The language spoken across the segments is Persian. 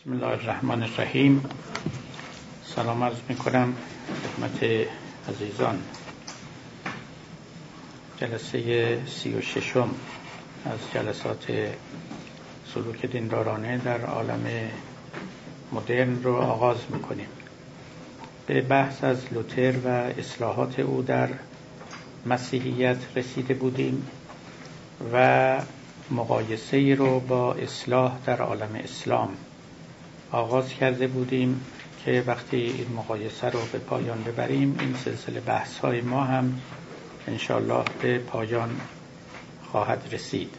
بسم الله الرحمن الرحیم. سلام عرض می کنم خدمت عزیزان. جلسه سی و ششم از جلسات سلوک دیندارانه در عالم مدرن رو آغاز می‌کنیم. به بحث از لوتر و اصلاحات او در مسیحیت رسیده بودیم و مقایسه ای رو با اصلاح در عالم اسلام آغاز کرده بودیم که وقتی این مقایسه رو به پایان ببریم این سلسله بحث های ما هم انشالله به پایان خواهد رسید.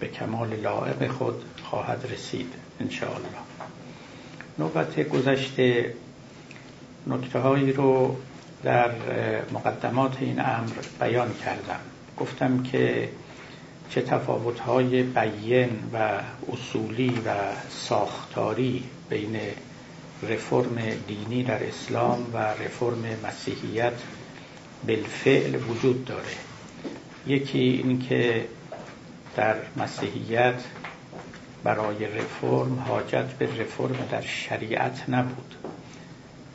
به کمال لائق خود خواهد رسید انشاءالله. نوبت گذشته نکته هایی رو در مقدمات این امر بیان کردم. گفتم که چه تفاوت های بیین و اصولی و ساختاری بین رفرم دینی در اسلام و رفرم مسیحیت بالفعل وجود داره. یکی اینکه در مسیحیت برای رفرم حاجت به رفرم در شریعت نبود.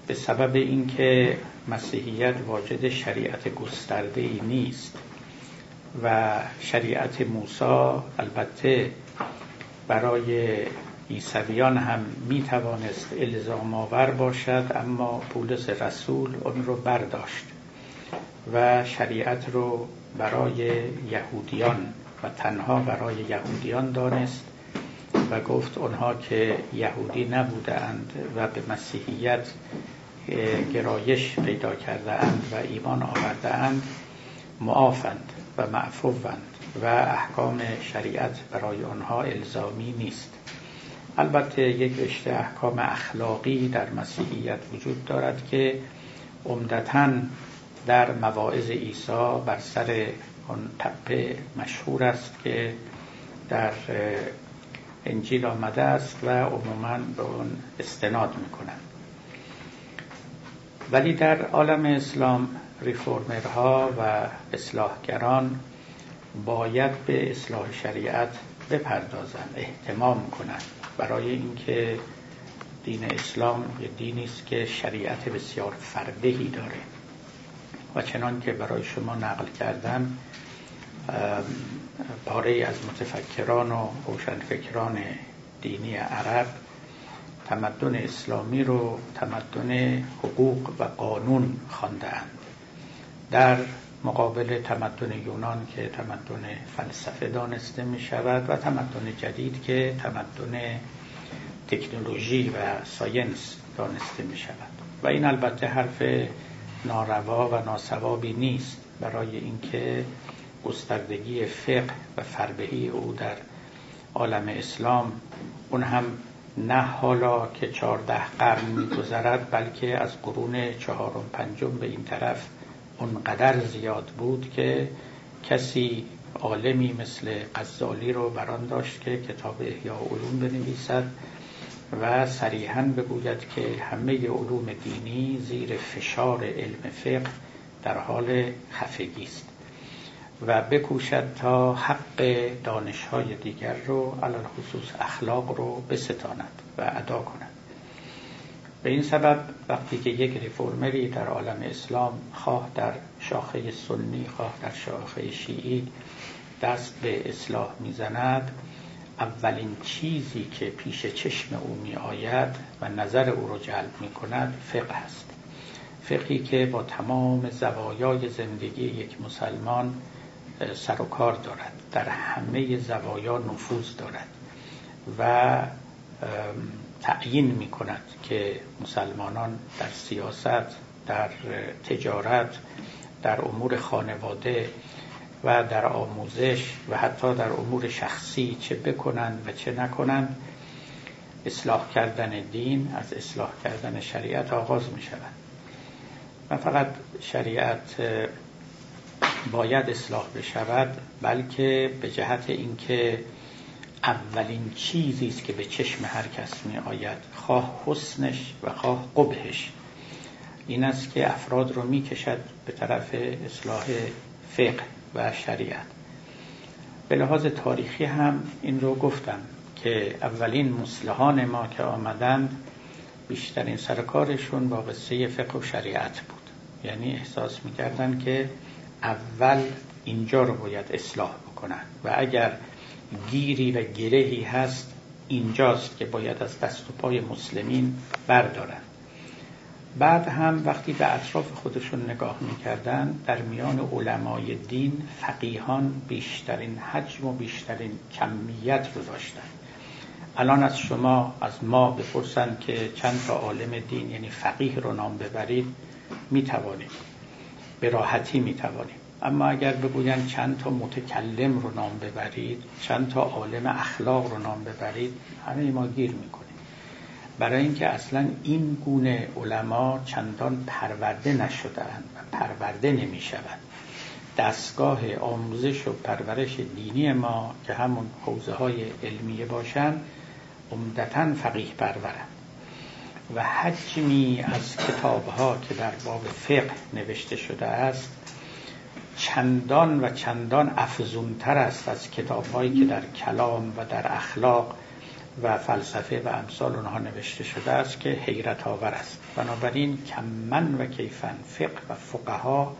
به سبب اینکه مسیحیت واجد شریعت گسترده ای نیست و شریعت موسی البته برای عیسویان هم می توانست الزام آور باشد اما پولس رسول اون رو برداشت و شریعت رو برای یهودیان و تنها برای یهودیان دانست و گفت آنها که یهودی نبودند و به مسیحیت گرایش پیدا کرده اند و ایمان آورده اند معافند و معفوند و احکام شریعت برای آنها الزامی نیست. البته یک رشته احکام اخلاقی در مسیحیت وجود دارد که عمدتا در مواعظ عیسی بر سر آن تپه مشهور است که در انجیل آمده است و عموما به آن استناد می‌کنند. ولی در عالم اسلام ریفورمرها و اصلاحگران باید به اصلاح شریعت بپردازند احتمام کنند برای اینکه دین اسلام یه دینی است که شریعت بسیار فردهی داره. و چنان که برای شما نقل کردم پاره از متفکران و روشنفکران دینی عرب تمدن اسلامی رو تمدن حقوق و قانون خواندهاند. در مقابل تمدن یونان که تمدن فلسفه دانسته می شود و تمدن جدید که تمدن تکنولوژی و ساینس دانسته می شود و این البته حرف ناروا و ناسوابی نیست برای اینکه گستردگی فقه و فربهی او در عالم اسلام اون هم نه حالا که چهارده قرن میگذرد بلکه از قرون چهارم پنجم به این طرف اونقدر زیاد بود که کسی عالمی مثل غزالی رو بران داشت که کتاب احیاء علوم بنویسد و صریحا بگوید که همه علوم دینی زیر فشار علم فقه در حال خفگی است و بکوشد تا حق دانشهای دیگر رو علال خصوص اخلاق رو بستاند و ادا کند. به این سبب وقتی که یک ریفورمری در عالم اسلام خواه در شاخه سنی خواه در شاخه شیعی دست به اصلاح می‌زند اولین چیزی که پیش چشم او می آید و نظر او رو جلب می کند فقه است. فقهی که با تمام زوایای زندگی یک مسلمان سر و کار دارد در همه زوایا نفوذ دارد و تعیین می کند که مسلمانان در سیاست در تجارت در امور خانواده و در آموزش و حتی در امور شخصی چه بکنند و چه نکنند اصلاح کردن دین از اصلاح کردن شریعت آغاز می شود و فقط شریعت باید اصلاح بشود بلکه به جهت اینکه اولین چیزی است که به چشم هر کس می آید خواه حسنش و خواه قبهش این است که افراد رو می کشد به طرف اصلاح فقه و شریعت. به لحاظ تاریخی هم این رو گفتم که اولین مسلحان ما که آمدند بیشترین سرکارشون با قصه فقه و شریعت بود. یعنی احساس می‌کردن که اول اینجا رو باید اصلاح بکنن و اگر گیری و گرهی هست اینجاست که باید از دست و پای مسلمین بردارن. بعد هم وقتی به اطراف خودشون نگاه می‌کردن در میان علمای دین فقیهان بیشترین حجم و بیشترین کمیت رو داشتن. الان از شما از ما بپرسن که چند تا عالم دین یعنی فقیه رو نام ببرید می‌توانیم به راحتی می‌توانیم اما اگر بگوین چند تا متکلم رو نام ببرید چند تا عالم اخلاق رو نام ببرید همه ما گیر می‌کنیم. برای اینکه اصلا این گونه علما چندان پرورده نشدهاند و پرورده نمی‌شوند. دستگاه آموزش و پرورش دینی ما که همون حوزه های علمیه باشن عمدتا فقیه پرورند. و حجمی از کتاب ها که در باب فقه نوشته شده است چندان و چندان افزونتر است از کتاب هایی که در کلام و در اخلاق و فلسفه و امثال اونها نوشته شده است که حیرت آور است. بنابراین کمن و کیفن فقه و فقها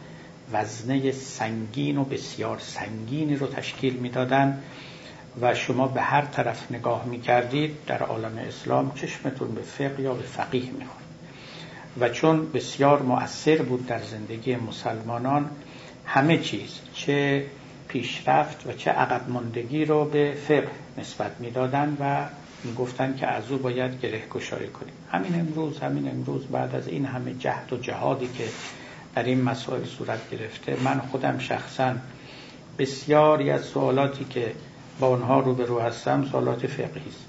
وزنه سنگین و بسیار سنگینی رو تشکیل می‌دادند و شما به هر طرف نگاه می کردید در عالم اسلام چشمتون به فقه یا به فقیه می و چون بسیار مؤثر بود در زندگی مسلمانان همه چیز چه پیشرفت و چه عقب ماندگی رو به فقه نسبت می‌دادند و می‌گفتند که از او باید گره گشایی کنیم. همین امروز همین امروز بعد از این همه جهد و جهادی که در این مسائل صورت گرفته من خودم شخصا بسیاری از سوالاتی که با اونها روبرو هستم سوالات فقهی است.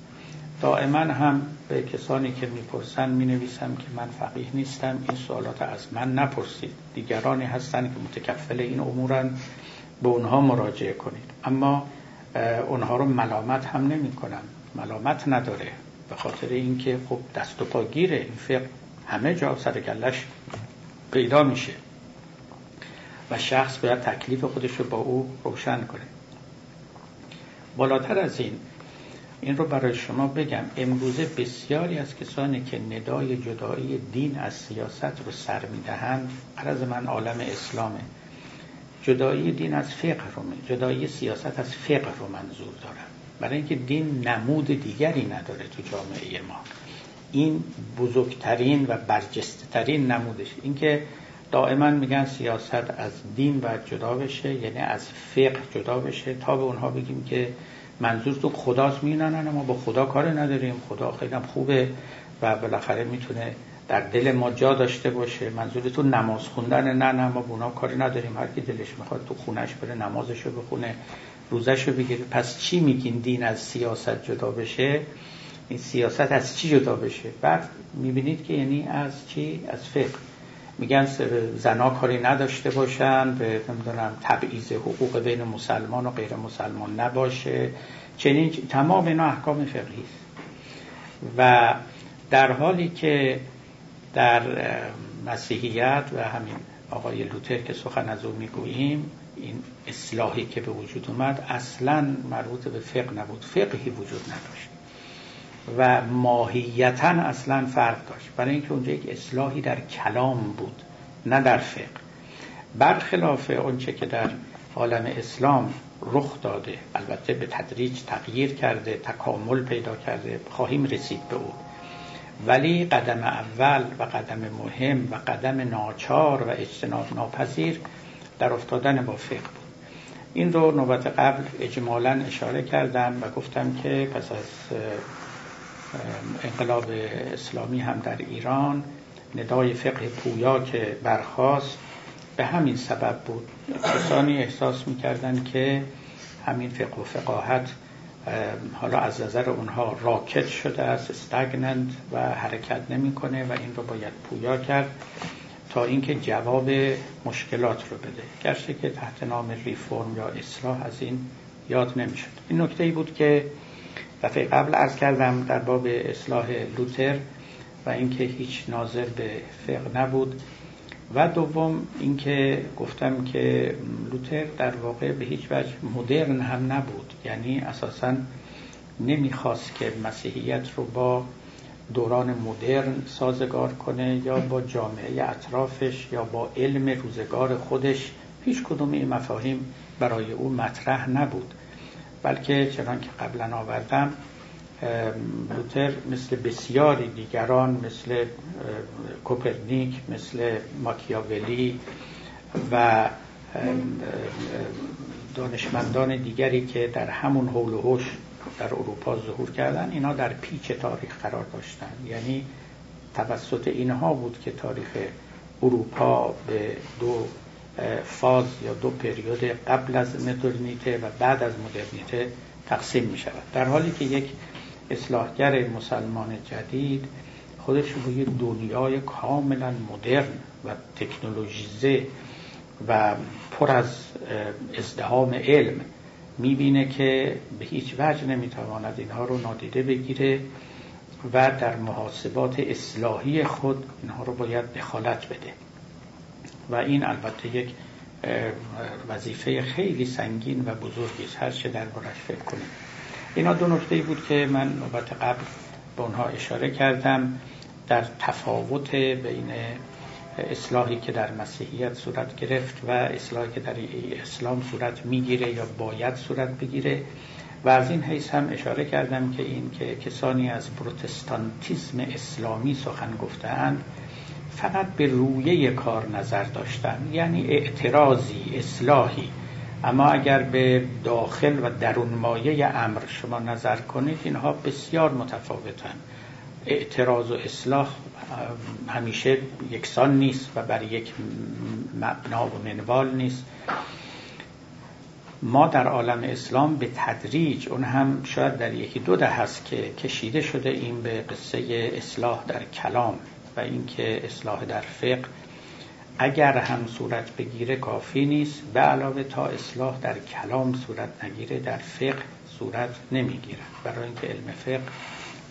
دائما هم به کسانی که می‌پرسن می نویسم که من فقیه نیستم. این سوالات از من نپرسید. دیگرانی هستن که متکفل این امورن. به اونها مراجعه کنید. اما اونها رو ملامت هم نمی کنم ملامت نداره. به خاطر اینکه خب دست و پا گیره. این فقه همه جا سرگلش پیدا میشه. و شخص باید تکلیف خودش رو با او روشن کنه. بالاتر از این این رو برای شما بگم. امروزه بسیاری از کسانی که ندای جدایی دین از سیاست رو سر می‌دهند عرض من عالم اسلامه. جدایی دین از فقه رو جدایی سیاست از فقه رو منظور دارم برای اینکه دین نمود دیگری نداره تو جامعه ما. این بزرگترین و برجسته ترین نمودش. اینکه دائما میگن سیاست از دین و جدا بشه یعنی از فقه جدا بشه. تا به اونها بگیم که منظور تو خداست می‌دونن ما با خدا کار نداریم. خدا خیلی خوبه و بالاخره می‌تونه در دل ما جا داشته باشه. تو نماز خوندن؟ نه نه ما بونا کاری نداریم. هر کی دلش می‌خواد تو خونش بره نمازشو بخونه روزشو بگیره. پس چی میگین دین از سیاست جدا بشه؟ این سیاست از چی جدا بشه؟ بعد می‌بینید که یعنی از چی؟ از فقه. میگن زنا کاری نداشته باشن به نمی‌دونم تبعیض حقوق بین مسلمان و غیر مسلمان نباشه. چنین تمام اینا احکام فقهی است. و در حالی که در مسیحیت و همین آقای لوتر که سخن از او می‌گوییم این اصلاحی که به وجود اومد اصلا مربوط به فقه نبود. فقهی وجود نداشت. و ماهیتا اصلا فرق داشت. برای اینکه اونجا یک اصلاحی در کلام بود نه در فقه. برخلاف اونچه که در عالم اسلام رخ داده البته به تدریج تغییر کرده تکامل پیدا کرده خواهیم رسید به او. ولی قدم اول و قدم مهم و قدم ناچار و اجتناب ناپذیر در افتادن با فقه بود. این رو نوبت قبل اجمالا اشاره کردم و گفتم که پس از انقلاب اسلامی هم در ایران ندای فقه پویا که برخواست به همین سبب بود. کسانی احساس می‌کردن که همین فقه و فقاهت حالا از نظر اونها راکت شده است استگنند و حرکت نمی‌کنه و این رو باید پویا کرد تا اینکه جواب مشکلات رو بده. گرچه که تحت نام ریفرم یا اصلاح از این یاد نمی‌شد. این نکته ای بود که دفعه قبل عرض کردم در باب اصلاح لوتر و اینکه هیچ ناظر به فقه نبود و دوم اینکه گفتم که لوتر در واقع به هیچ وجه مدرن هم نبود. یعنی اساسا نمی‌خواست که مسیحیت رو با دوران مدرن سازگار کنه یا با جامعه اطرافش یا با علم روزگار خودش. هیچ کدوم این مفاهیم برای او مطرح نبود. بلکه چنان که قبلا آوردم لوتر مثل بسیاری دیگران مثل کوپرنیک مثل ماکیاولی و دانشمندان دیگری که در همون حول و حوش در اروپا ظهور کردن اینا در پیچ تاریخ قرار داشتن. یعنی توسط اینها بود که تاریخ اروپا به دو فاز یا دو پریود قبل از مدرنیته و بعد از مدرنیته تقسیم می شود در حالی که یک اصلاحگر مسلمان جدید خودش روی دنیای کاملا مدرن و تکنولوژیزه و پر از ازدهام علم می‌بینه که به هیچ وجه نمی‌تواند اینها رو نادیده بگیره و در محاسبات اصلاحی خود اینها رو باید دخالت بده. و این البته یک وظیفه خیلی سنگین و بزرگی است. هر چه دربارش فکر کنیم. اینا دو نکته بود که من نوبت قبل به اونها اشاره کردم در تفاوت بین اصلاحی که در مسیحیت صورت گرفت و اصلاحی که در اسلام صورت می‌گیره یا باید صورت بگیره. و از این حیث هم اشاره کردم که این که کسانی از پروتستانتیزم اسلامی سخن گفتند فقط به رویه کار نظر داشتن یعنی اعتراضی اصلاحی. اما اگر به داخل و درون مایه امر شما نظر کنید اینها بسیار متفاوتن. اعتراض و اصلاح همیشه یکسان نیست و بر یک مبنا و منوال نیست. ما در عالم اسلام به تدریج اون هم شاید در یکی دو ده هست که کشیده شده این به قصه اصلاح در کلام. و اینکه اصلاح در فقه اگر هم صورت بگیره کافی نیست به علاوه تا اصلاح در کلام صورت نگیره در فقه صورت نمی‌گیره. برای اینکه علم فقه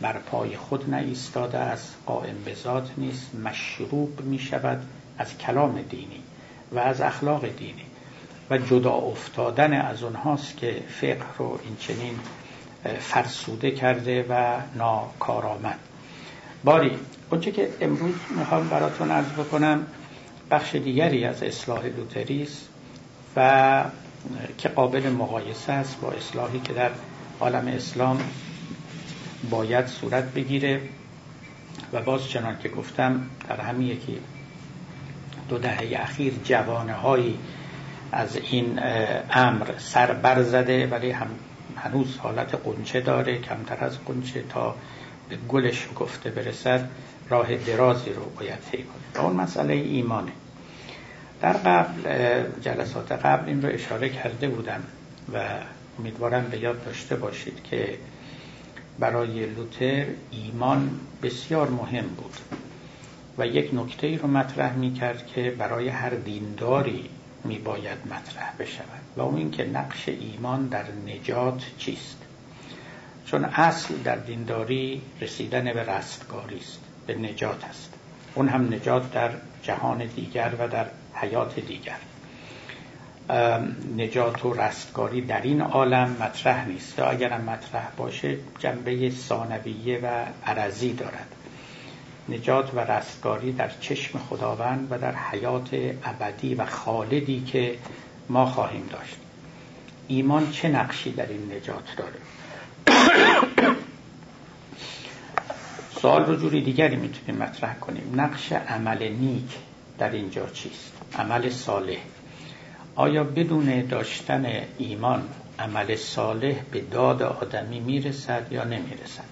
بر پای خود نایستاده از قائم به ذات نیست مشروب می شود از کلام دینی و از اخلاق دینی. و جدا افتادن از اونهاست که فقه رو این چنین فرسوده کرده و ناکارآمد. باری اونچه که امروز می‌خوام براتون عرض بکنم بخش دیگری از اصلاح لوتریس و که قابل مقایسه است با اصلاحی که در عالم اسلام باید صورت بگیره و باز چنان که گفتم در همین یکی دو دهه اخیر جوانه هایی از این امر سر بر زده ولی هم هنوز حالت قنچه داره کمتر از قنچه تا به گلش گفته برسد. راه درازی رو باید طی کنه. و اون مسئله ایمانه. در قبل جلسات قبل این رو اشاره کرده بودم و امیدوارم به یاد داشته باشید که برای لوتر ایمان بسیار مهم بود. و یک نکته ای رو مطرح می کرد که برای هر دینداری می باید مطرح بشود. و اون اینکه نقش ایمان در نجات چیست. چون اصل در دینداری رسیدن به رستگاری است. به نجات است. اون هم نجات در جهان دیگر و در حیات دیگر. نجات و رستگاری در این عالم مطرح نیست. اگرم مطرح باشه جنبه ثانویه و عرضی دارد. نجات و رستگاری در چشم خداوند و در حیات ابدی و خالدی که ما خواهیم داشت. ایمان چه نقشی در این نجات داره؟ سوال رو جوری دیگری می‌تونیم مطرح کنیم. نقش عمل نیک در اینجا چیست؟ عمل صالح. آیا بدون داشتن ایمان عمل صالح به داد آدمی می‌رسد یا نمی‌رسد؟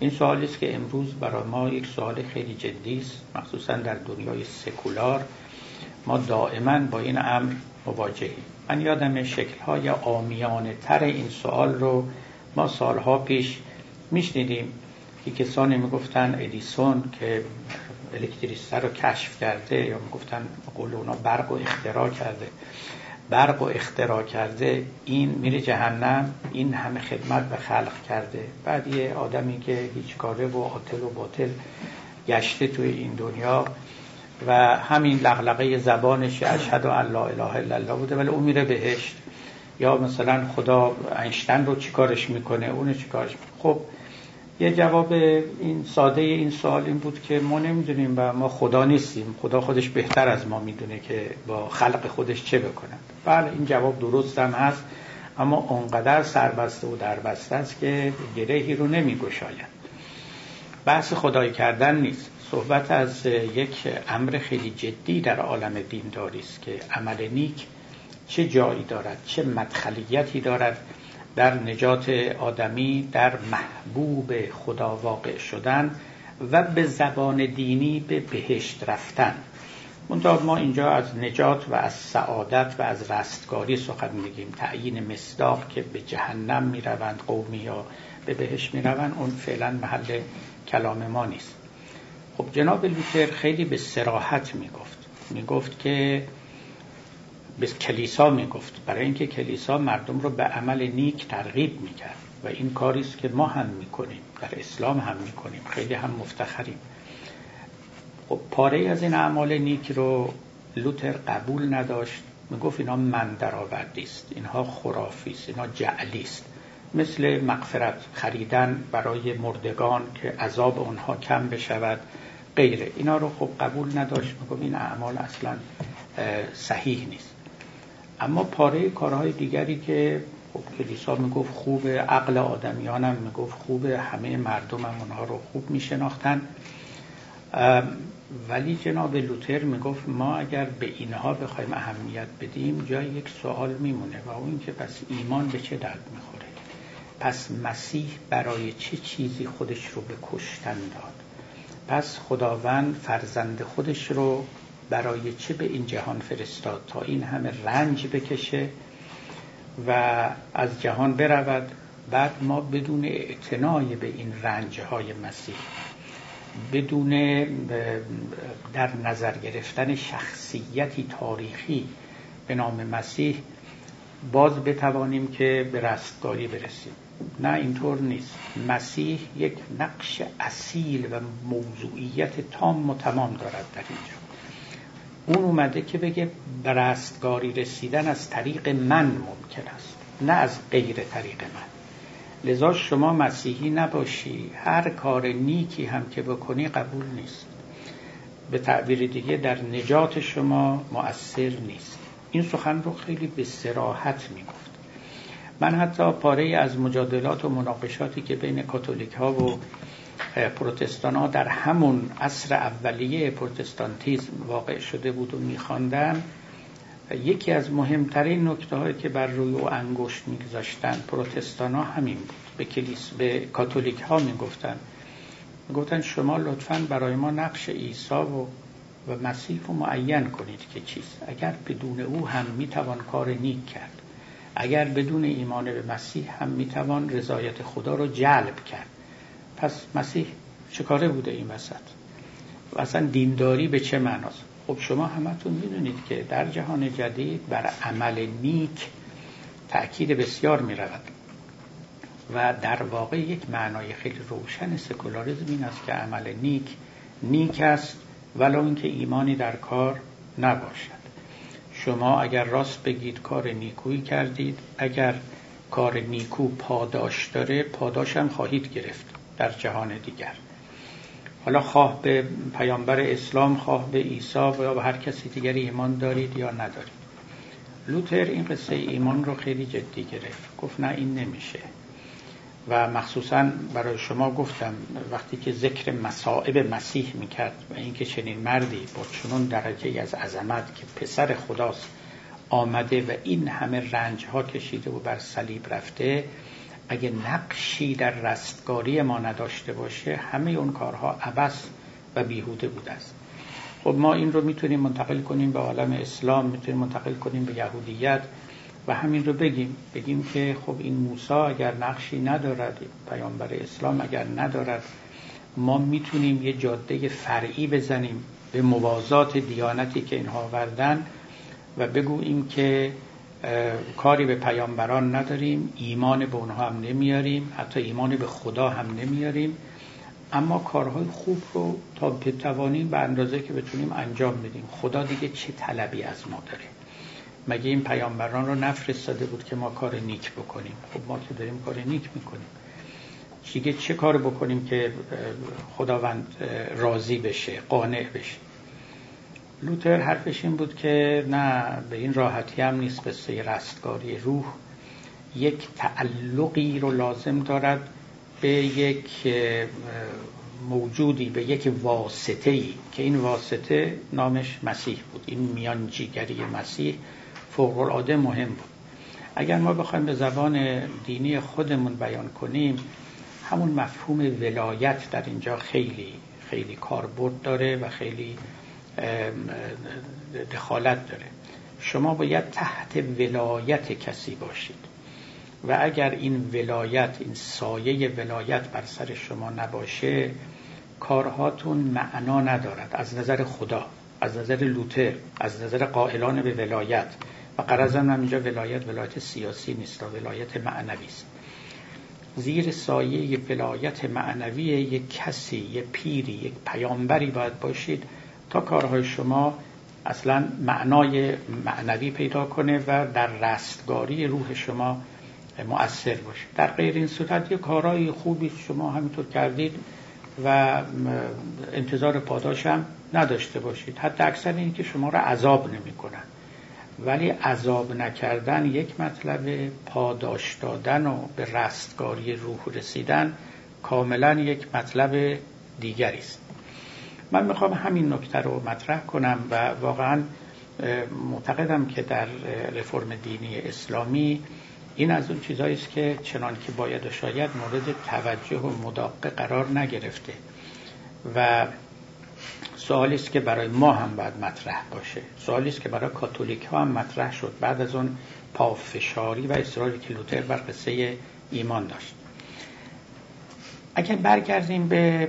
این سوالی است که امروز برای ما یک سوال خیلی جدی است مخصوصا در دنیای سکولار. ما دائما با این امر مواجهیم. من یادم شکلهای آمیانه تر این سوال رو ما سالها پیش میشنیدیم. که کسانی می‌گفتن ادیسون که الکتریسته رو کشف کرده یا می‌گفتن قول اونا برق و اختراع کرده. برق و اختراع کرده این میره جهنم این همه خدمت به خلق کرده. بعد یه آدمی که هیچ کاره و عاطل و باطل گشته توی این دنیا و همین لغلقه زبانش اشهد و لا اله الا الله بوده ولی اون میره بهشت. یا مثلا خدا اینشتن رو چیکارش می‌کنه؟ اون چیکارش خب یه جواب این ساده این سوال این بود که ما نمی‌دونیم و ما خدا نیستیم. خدا خودش بهتر از ما می‌دونه که با خلق خودش چه بکنه. بله این جواب درست هم هست اما اونقدر سربسته و دربسته است که گرهی رو نمیگشاید. بحث خدایی کردن نیست. صحبت از یک امر خیلی جدی در عالم دینداری است که عمل نیک چه جایی دارد چه مدخلیتی دارد. در نجات آدمی در محبوب خدا واقع شدن و به زبان دینی به بهشت رفتن. منتها ما اینجا از نجات و از سعادت و از رستگاری سخن میگیم. تعیین مصداق که به جهنم می‌روند قومی یا به بهشت می‌روند اون فعلا محل کلام ما نیست. خب جناب لوتر خیلی به سراحت می‌گفت. می‌گفت که به کلیسا می‌گفت. برای اینکه کلیسا مردم رو به عمل نیک ترغیب می‌کرد. و این کاری است که ما هم می‌کنیم. در اسلام هم می‌کنیم. خیلی هم مفتخریم. خب پاره از این اعمال نیک رو لوتر قبول نداشت. می‌گفت اینا من درآوردی است. اینها خرافی است. اینا جعلی است. مثل مغفرت خریدن برای مردگان که عذاب اونها کم بشود. غیره. اینا رو خب قبول نداشت. می‌گفت این اعمال اصلا صحیح نیست. اما پاره کارهای دیگری که خب کلیسا می‌گفت خوب عقل آدمیان هم می‌گفت خوب همه مردم هم اونها رو خوب میشناختن. ولی جناب لوتر می‌گفت ما اگر به اینها بخوایم اهمیت بدیم جای یک سوال میمونه و اون که پس ایمان به چه درد می‌خوره؟ پس مسیح برای چه چیزی خودش رو به کشتن داد؟ پس خداوند فرزند خودش رو برای چه به این جهان فرستاد تا این همه رنج بکشه و از جهان برود بعد ما بدون اعتنای به این رنج های مسیح بدون در نظر گرفتن شخصیتی تاریخی به نام مسیح باز بتوانیم که به رستگاری برسیم. نه اینطور نیست. مسیح یک نقش اصیل و موضوعیت تام و تمام دارد در اینجا. اون اومده که بگه برستگاری رسیدن از طریق من ممکن است نه از غیر طریق من. لذا شما مسیحی نباشی هر کار نیکی هم که بکنی قبول نیست. به تعبیر دیگه در نجات شما مؤثر نیست. این سخن رو خیلی به سراحت می‌گفت. من حتی پاره از مجادلات و مناقشاتی که بین کاتولیک ها و پروتستان ها در همون عصر اولیه پروتستانتیزم واقع شده بود و میخواندن. یکی از مهمترین نکته هایی که بر روی و انگشت میگذاشتن پروتستان ها همین بود. به کلیس به کاتولیک ها می‌گفتن. می‌گفتن شما لطفا برای ما نقش عیسی و و مسیح رو معین کنید که چیست. اگر بدون او هم می‌توان کار نیک کرد. اگر بدون ایمان به مسیح هم می‌توان رضایت خدا رو جلب کرد. پس مسیح چه کاره بوده این وسط؟ و اصلا دینداری به چه معناست؟ خب شما همتون می‌دونید که در جهان جدید بر عمل نیک تأکید بسیار می رود و در واقع یک معنای خیلی روشن سکولاریزم این است که عمل نیک نیک است ولو اینکه ایمانی در کار نباشد. شما اگر راست بگید کار نیکویی کردید اگر کار نیکو پاداش داره پاداش هم خواهید گرفت. در جهان دیگر. حالا خواه به پیامبر اسلام خواه به عیسی یا به هر کسی دیگری ایمان دارید یا ندارید. لوتر این قصه ایمان رو خیلی جدی گرفت. گفت نه این نمیشه. و مخصوصا برای شما گفتم وقتی که ذکر مصائب مسیح می‌کرد و اینکه چنین مردی با چنون درجه از عظمت که پسر خداست آمده و این همه رنج ها کشیده و بر صلیب رفته اگه نقشی در رستگاری ما نداشته باشه همه اون کارها عبس و بیهوده بوده است. خب ما این رو می‌تونیم منتقل کنیم به عالم اسلام می‌تونیم منتقل کنیم به یهودیت و همین رو بگیم. بگیم که خب این موسی اگر نقشی ندارد پیامبر اسلام اگر ندارد ما می‌تونیم یه جاده فرعی بزنیم به موازات دیانتی که اینها آوردن و بگوییم که کاری به پیامبران نداریم ایمان به اونها هم نمیاریم حتی ایمان به خدا هم نمیاریم. اما کارهای خوب رو تا بتوانیم به اندازه که بتونیم انجام بدیم. خدا دیگه چه طلبی از ما داره؟ مگه این پیامبران رو نفرستاده بود که ما کار نیک بکنیم؟ خب ما که داریم کار نیک می‌کنیم. دیگه چه کار بکنیم که خداوند راضی بشه قانع بشه؟ لوتر حرفش این بود که نه به این راحتی هم نیست قصه رستگاری روح. یک تعلقی رو لازم دارد به یک موجودی به یک واسطه ای که این واسطه نامش مسیح بود. این میانجیگری مسیح فوق العاده مهم بود. اگر ما بخوایم به زبان دینی خودمون بیان کنیم همون مفهوم ولایت در اینجا خیلی خیلی کاربرد داره و خیلی دخالت داره. شما باید تحت ولایت کسی باشید. و اگر این ولایت این سایه ولایت بر سر شما نباشه کارهاتون معنا ندارد. از نظر خدا از نظر لوتر از نظر قائلان به ولایت. و قرضم هم اینجا ولایت ولایت سیاسی نیست ولایت معنوی است. زیر سایه ولایت معنوی یک کسی یک پیری یک پیامبری باید باشید تا کارهای شما اصلا معنای معنوی پیدا کنه و در رستگاری روح شما مؤثر باشه. در غیر این صورت یه کارهای خوبی شما همینطور کردید و انتظار پاداش هم نداشته باشید. حتی اکثر این که شما را عذاب نمی کنن. ولی عذاب نکردن یک مطلب پاداش دادن و به رستگاری روح رسیدن کاملا یک مطلب دیگری است. من می‌خوام همین نکته رو مطرح کنم و واقعا معتقدم که در رفرم دینی اسلامی این از اون چیزهایی است که چنان که باید و شاید مورد توجه و مداقه قرار نگرفته و سوالی است که برای ما هم باید مطرح باشه. سوالی است که برای کاتولیک ها هم مطرح شد بعد از اون پافشاری و اصراری که لوتر بر قصه ایمان داشت. اگر برگردیم به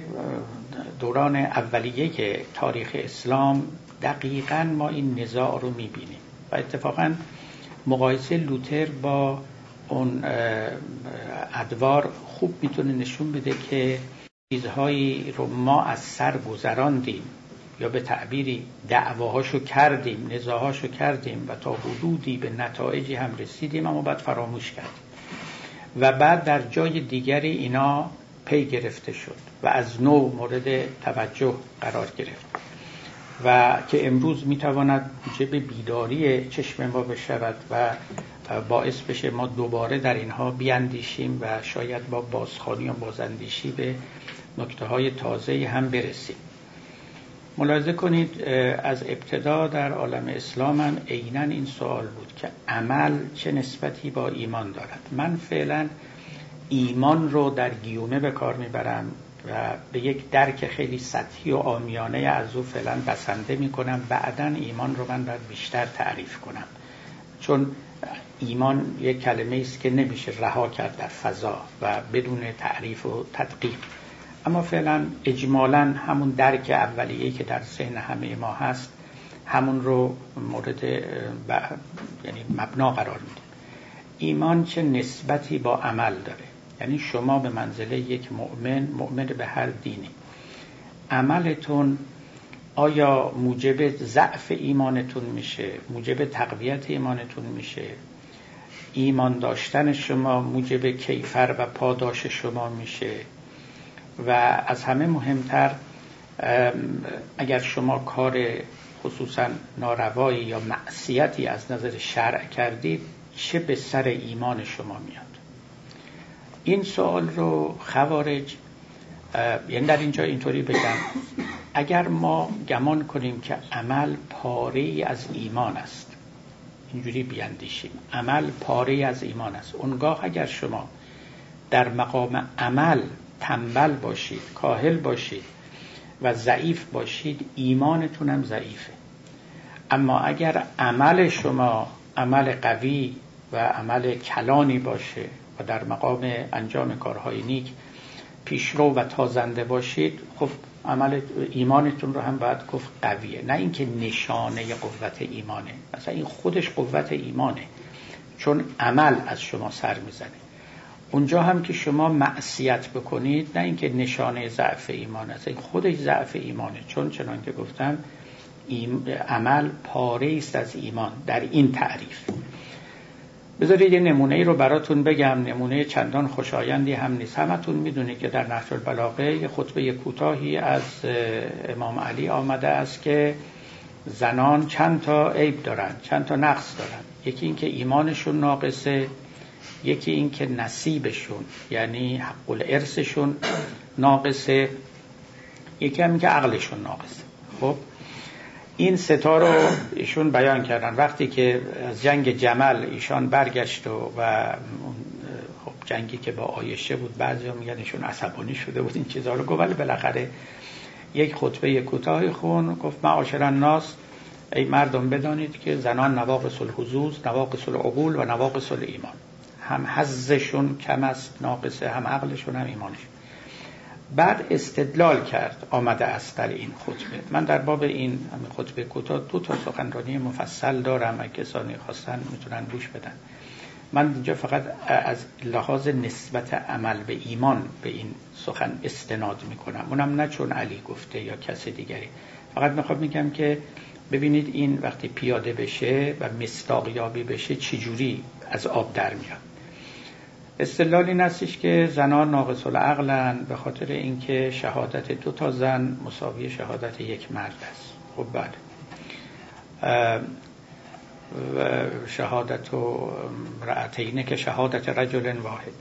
دوران اولیه تاریخ اسلام دقیقا ما این نزاع رو می‌بینیم. و اتفاقا مقایسه لوتر با اون ادوار خوب می‌تونه نشون بده که چیزهایی رو ما از سر گذراندیم یا به تعبیری دعواهاشو کردیم نزاهاشو کردیم و تا حدودی به نتایجی هم رسیدیم اما بعد فراموش کردیم. و بعد در جای دیگری اینا پی گرفته شد و از نو مورد توجه قرار گرفت و که امروز می‌تواند به بیداری چشم ما بشود و باعث بشه ما دوباره در اینها بیاندیشیم و شاید با بازخانی و بازاندیشی به نکته های تازه هم برسیم. ملاحظه کنید از ابتدا در عالم اسلام هم عینا این سوال بود که عمل چه نسبتی با ایمان دارد؟ من فعلا ایمان رو در گیومه به کار می‌برم و به یک درک خیلی سطحی و آمیانه از او فعلا بسنده می‌کنم. بعدا ایمان رو من باید بیشتر تعریف کنم. چون ایمان یک کلمه است که نمیشه رها کرد در فضا و بدون تعریف و تدقیق. اما فعلا اجمالا همون درک اولیه‌ای که در ذهن همه ما هست همون رو مورد یعنی مبنا قرار میده ایمان چه نسبتی با عمل داره؟ یعنی شما به منزله یک مؤمن مؤمن به هر دینی. عملتون آیا موجب ضعف ایمانتون میشه؟ موجب تقویت ایمانتون میشه؟ ایمان داشتن شما موجب کیفر و پاداش شما میشه؟ و از همه مهمتر اگر شما کار خصوصا ناروایی یا معصیتی از نظر شرع کردید چه به سر ایمان شما میاد؟ این سوال رو خوارج یعنی در اینجا اینطوری بگم. اگر ما گمان کنیم که عمل پاره از ایمان است اینجوری بیاندیشیم. عمل پاره از ایمان است. اونگاه اگر شما در مقام عمل تنبل باشید کاهل باشید و ضعیف باشید ایمانتون هم ضعیفه. اما اگر عمل شما عمل قوی و عمل کلانی باشه و در مقام انجام کارهای نیک پیشرو و تازنده باشید خب عمل ایمانتون رو هم باید گفت قویه. نه اینکه نشانه قوت ایمانه. مثلا این خودش قوت ایمانه. چون عمل از شما سر می‌زنه. اونجا هم که شما معصیت بکنید نه اینکه نشانه ضعف ایمان است. این خودش ضعف ایمانه. چون چنان که گفتم عمل پاره است از ایمان. در این تعریف. بذارید یه نمونه ای رو براتون بگم. نمونه چندان خوشایندی هم نیست. همتون می‌دونید که در نهج البلاغه یه خطبه کوتاهی از امام علی آمده است که زنان چند تا عیب دارن چند تا نقص دارن. یکی اینکه ایمانشون ناقصه یکی اینکه نصیبشون یعنی حق الارثشون ناقصه یکی هم که عقلشون ناقصه. خب؟ این ستا رو ایشون بیان کردن. وقتی که از جنگ جمل ایشان برگشت و, و خب جنگی که با آیشه بود بعضی میگن ایشون عصبانی شده بود این چیزها رو گفت. ولی بالاخره یک خطبه کوتاهی خون گفت معاشر الناس. ای مردم بدانید که زنان نواقص الحضوظ نواقص العقول و نواقص ایمان هم حزشون کم است ناقصه هم عقلشون هم ایمانشون. بعد استدلال کرد آمده است در این خطبه. من در باب این خطبه کوتاه دو تا سخنرانی مفصل دارم اگه کسانی خواستن می‌تونن گوش بدن. من اینجا فقط از لحاظ نسبت عمل به ایمان به این سخن استناد می‌کنم. اونم نه چون علی گفته یا کس دیگری. فقط می‌خوام میگم که ببینید این وقتی پیاده بشه و مستاقیابی بشه چجوری از آب در میاد. استدلال این هستش که زنان ناقص العقلن به خاطر اینکه شهادت دو تا زن مساوی شهادت یک مرد است. خب بله. شهادت و رعتینه که شهادت رجل واحد.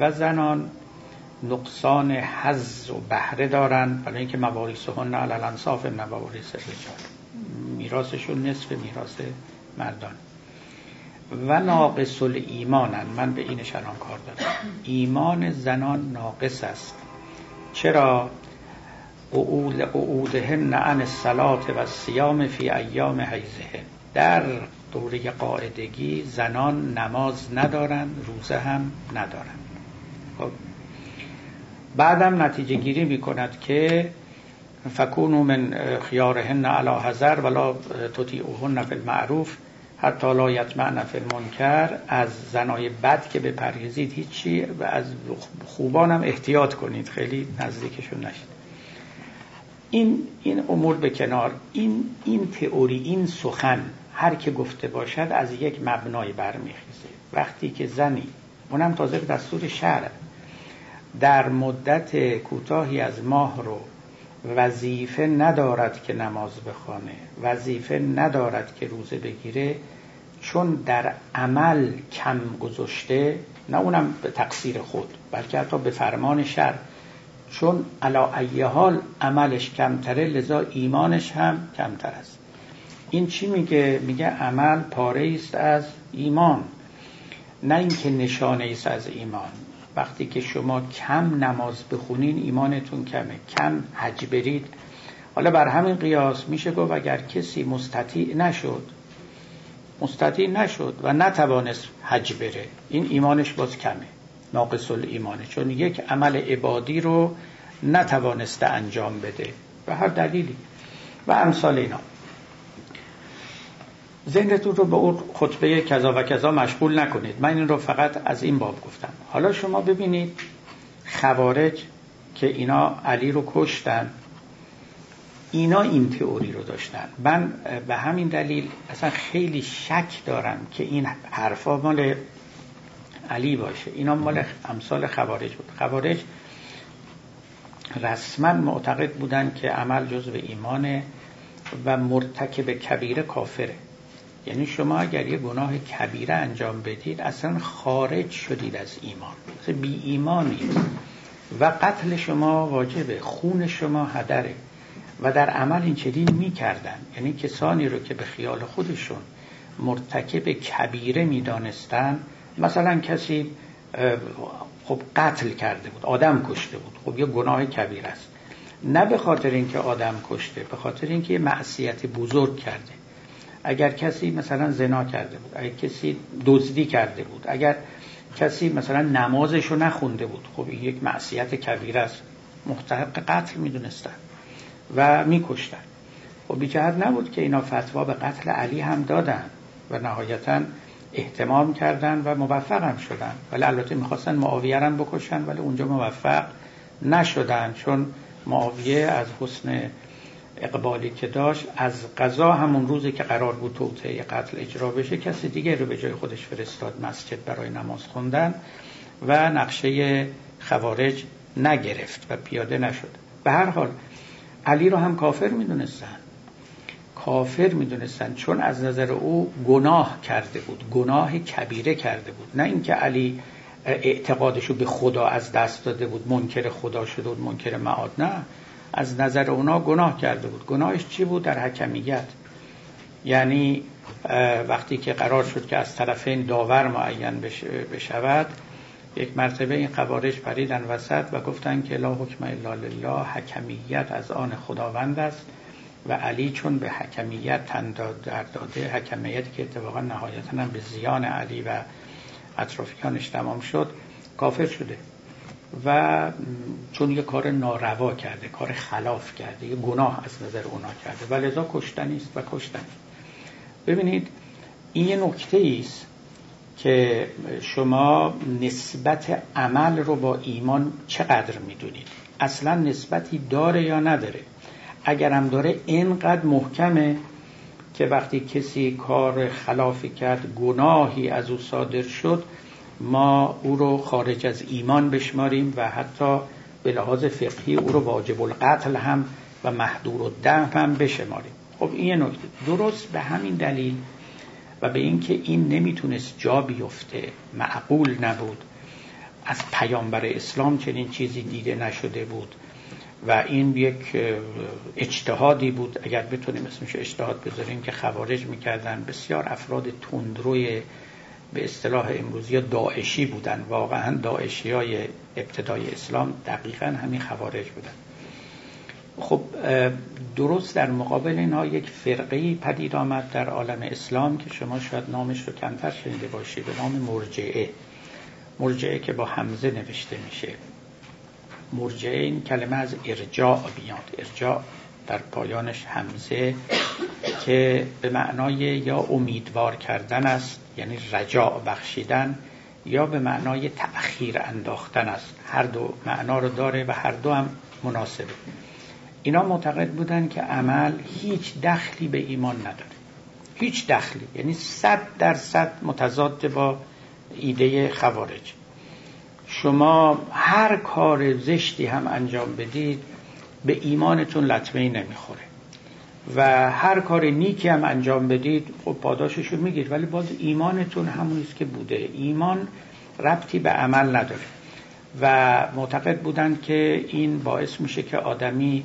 و زنان نقصان حز و بهره دارن برای اینکه مواریسهن علل انصاف مواریس رجال میراثشون نصف میراث مردان. و ناقص ایمانن من به این الان کار دارم. ایمان زنان ناقص است. چرا؟ قعود قعودهن عن الصلاه و سیام فی ایام حیزه در دوره قاعدگی زنان نماز ندارن روزه هم ندارن. خب. بعدم نتیجه گیری می کند که فکونو من خیارهن علا حذر ولا تطیعوهن فی المعروف. حتی لا یطمعن فی المنکر از زنای بد که به پریزید هیچی و از خوبان هم احتیاط کنید خیلی نزدیکشون نشید. این این امور به کنار. این این تئوری این سخن هر که گفته باشد از یک مبنای برمیخیزه. وقتی که زنی اونم تازه به دستور شرع در مدت کوتاهی از ماه رو وظیفه ندارد که نماز بخوانه وظیفه ندارد که روزه بگیره چون در عمل کم گذاشته نه اونم به تقصیر خود بلکه حتی به فرمان شر. چون علا حال عملش کمتره لذا ایمانش هم کمتر است. این چی میگه؟ میگه عمل پاره است از ایمان. نه اینکه نشانه است از ایمان. وقتی که شما کم نماز بخونین ایمانتون کمه. کم حج برید. حالا بر همین قیاس میشه گفت اگر کسی مستطیع نشد مستطیع نشد و نتوانست حج بره. این ایمانش باز کمه. ناقص ایمانه. چون یک عمل عبادی رو نتوانسته انجام بده. به هر دلیلی. و امثال اینا. ذهنتون رو به اون خطبه کذا و کذا مشغول نکنید. من این رو فقط از این باب گفتم. حالا شما ببینید خوارج که اینا علی رو کشتن. اینا این تئوری رو داشتن. من به همین دلیل اصلا خیلی شک دارم که این حرفا مال علی باشه. اینا مال امثال خوارج بود. خوارج رسما معتقد بودن که عمل جزو ایمانه و مرتکب کبیره کافره. یعنی شما اگر یه گناه کبیره انجام بدید اصلا خارج شدید از ایمان. بی ایمانید و قتل شما واجبه. خون شما هدره. و در عمل این چنین می‌کردن. یعنی کسانی رو که به خیال خودشون مرتکب کبیره می‌دانستن مثلا کسی خب قتل کرده بود آدم کشته بود خب یه گناه کبیر است. نه به خاطر اینکه آدم کشته به خاطر اینکه یه معصیت بزرگ کرده. اگر کسی مثلا زنا کرده بود اگر کسی دزدی کرده بود اگر کسی مثلا نمازش رو نخونده بود خب این یک معصیت کبیر است. محتق قتل می‌دونستن. و میکشتن. خب بیجهت نبود که اینا فتوا به قتل علی هم دادن و نهایتا احتمام کردن و موفق هم شدن. ولی البته می‌خواستن معاویه هم بکشن ولی اونجا موفق نشدن چون معاویه از حسن اقبالی که داشت از قضا همون روزی که قرار بود توطعه قتل اجرا بشه کسی دیگه رو به جای خودش فرستاد مسجد برای نماز خوندن و نقشه خوارج نگرفت و پیاده نشد. به هر حال علی رو هم کافر می‌دونستن. کافر می‌دونستن چون از نظر او گناه کرده بود گناه کبیره کرده بود. نه اینکه علی اعتقادشو به خدا از دست داده بود منکر خدا شده بود منکر معاد. نه از نظر اونا گناه کرده بود. گناهش چی بود؟ در حکمیت. یعنی وقتی که قرار شد که از طرفین داور معین بشود یک مرتبه این قوارش پریدن وسط و گفتن که لا حکم الا لله حکمیت از آن خداوند است و علی چون به حکمیت تن داده حکمیت که اتفاقا نهایتا هم به زیان علی و اطرافیانش تمام شد کافر شده و چون یه کار ناروا کرده کار خلاف کرده یه گناه از نظر اونا کرده. و لذا کشتنی است و کشتنی. ببینید این یه نکته است که شما نسبت عمل رو با ایمان چقدر می‌دونید؟ اصلا نسبتی داره یا نداره؟ اگرم داره اینقدر محکمه که وقتی کسی کار خلافی کرد گناهی از او صادر شد ما او رو خارج از ایمان بشماریم و حتی به لحاظ فقهی او رو واجب القتل هم و محدور و دم هم بشماریم. خب این یه نکته. درست به همین دلیل و به اینکه این نمی‌تونست جا بیفته معقول نبود. از پیامبر اسلام چنین چیزی دیده نشده بود و این یک اجتهادی بود. اگر بتونیم اسمش اجتهاد بذاریم که خوارج می‌کردن بسیار افراد تندروی به اصطلاح امروزی داعشی بودن. واقعا داعشی های ابتدای اسلام دقیقا همین خوارج بودن. خب درست در مقابل اینها یک فرقه پدید آمد در عالم اسلام که شما شاید نامش رو کمتر شنیده باشید به نام مرجعه. مرجعه که با حمزه نوشته میشه. مرجعه این کلمه از ارجاع بیاد ارجاع در پایانش همزه که به معنای یا امیدوار کردن است یعنی رجاع بخشیدن یا به معنای تأخیر انداختن است. هر دو معنا رو داره و هر دو هم مناسبه. اینا معتقد بودن که عمل هیچ دخلی به ایمان نداره. هیچ دخلی. یعنی صد درصد متضاد با ایده خوارج. شما هر کار زشتی هم انجام بدید به ایمانتون لطمه نمی‌خوره. و هر کار نیکی هم انجام بدید خب پاداشش رو میگید ولی باز ایمانتون همونیست که بوده. ایمان ربطی به عمل نداره. و معتقد بودند که این باعث میشه که آدمی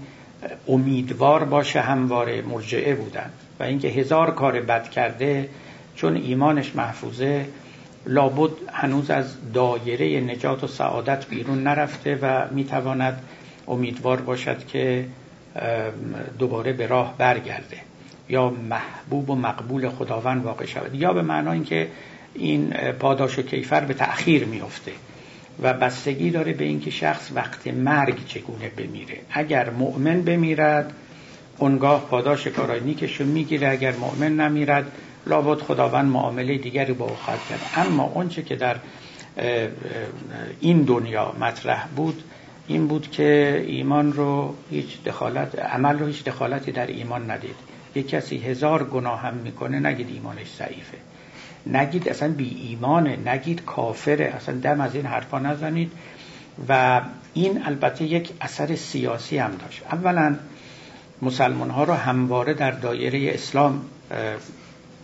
امیدوار باشه همواره مرجعه بودن و اینکه هزار کار بد کرده چون ایمانش محفوظه لابد هنوز از دایره نجات و سعادت بیرون نرفته و می‌تواند امیدوار باشد که دوباره به راه برگرده یا محبوب و مقبول خداوند واقع شود. یا به معنای اینکه این پاداش و کیفر به تأخیر میفته و بستگی داره به اینکه شخص وقت مرگ چگونه بمیره. اگر مؤمن بمیرد اونگاه پاداش کارای نیکش رو می‌گیره. اگر مؤمن نمیرد لابد خداوند معامله دیگری با او خواهد کرد. اما اونچه که در این دنیا مطرح بود این بود که ایمان رو هیچ دخالت عمل رو هیچ دخالتی در ایمان ندید. یک کسی هزار گناه هم می‌کنه نگید ایمانش ضعیفه. نگید اصلا بی ایمانه نگید کافره اصلا دم از این حرفا نزنید. و این البته یک اثر سیاسی هم داشت. اولا مسلمان ها رو همواره در دایره اسلام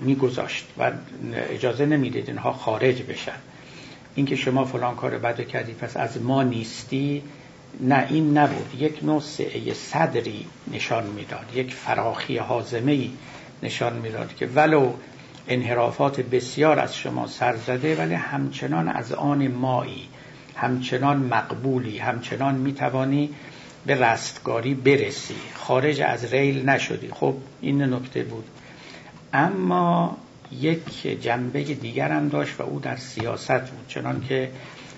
میگذاشت و اجازه نمی‌دید اینها خارج بشن. اینکه شما فلان کار بد کردید پس از ما نیستی نه این نبود. یک نوع سعه صدری نشان می‌داد یک فراخی حازمه نشان می‌داد که ولو انحرافات بسیار از شما سر زده ولی همچنان از آن مایی همچنان مقبولی همچنان می‌توانی به رستگاری برسی. خارج از ریل نشدی. خب این نکته بود. اما یک جنبه دیگر هم داشت و او در سیاست بود چنان که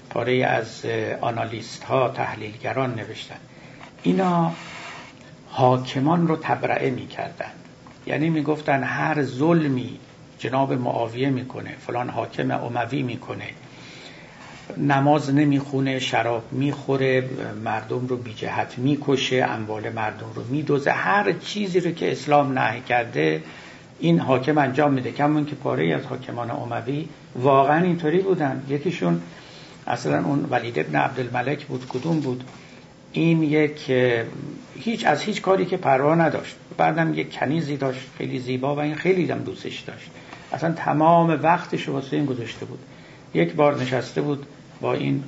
پاره از آنالیست ها تحلیلگران نوشتن اینا حاکمان رو تبرعه می کردن. یعنی می گفتن هر ظلمی جناب معاویه می‌کنه فلان حاکم اموی می‌کنه. نماز نمی‌خونه شراب می‌خوره مردم رو بی جهت می‌کشه اموال مردم رو میدوزه. هر چیزی رو که اسلام نهی کرده این حاکم انجام میده. کمون که پاره از حاکمان اموی واقعا اینطوری بودن. یکیشون اصلا اون ولید ابن عبدالملک بود کدوم بود؟ این یک هیچ از هیچ کاری که پروا نداشت. بعدم یک کنیزی داشت خیلی زیبا و این خیلی دم دوستش داشت. اصلا تمام وقتش رو واسه این گذاشته بود. یک بار نشسته بود با این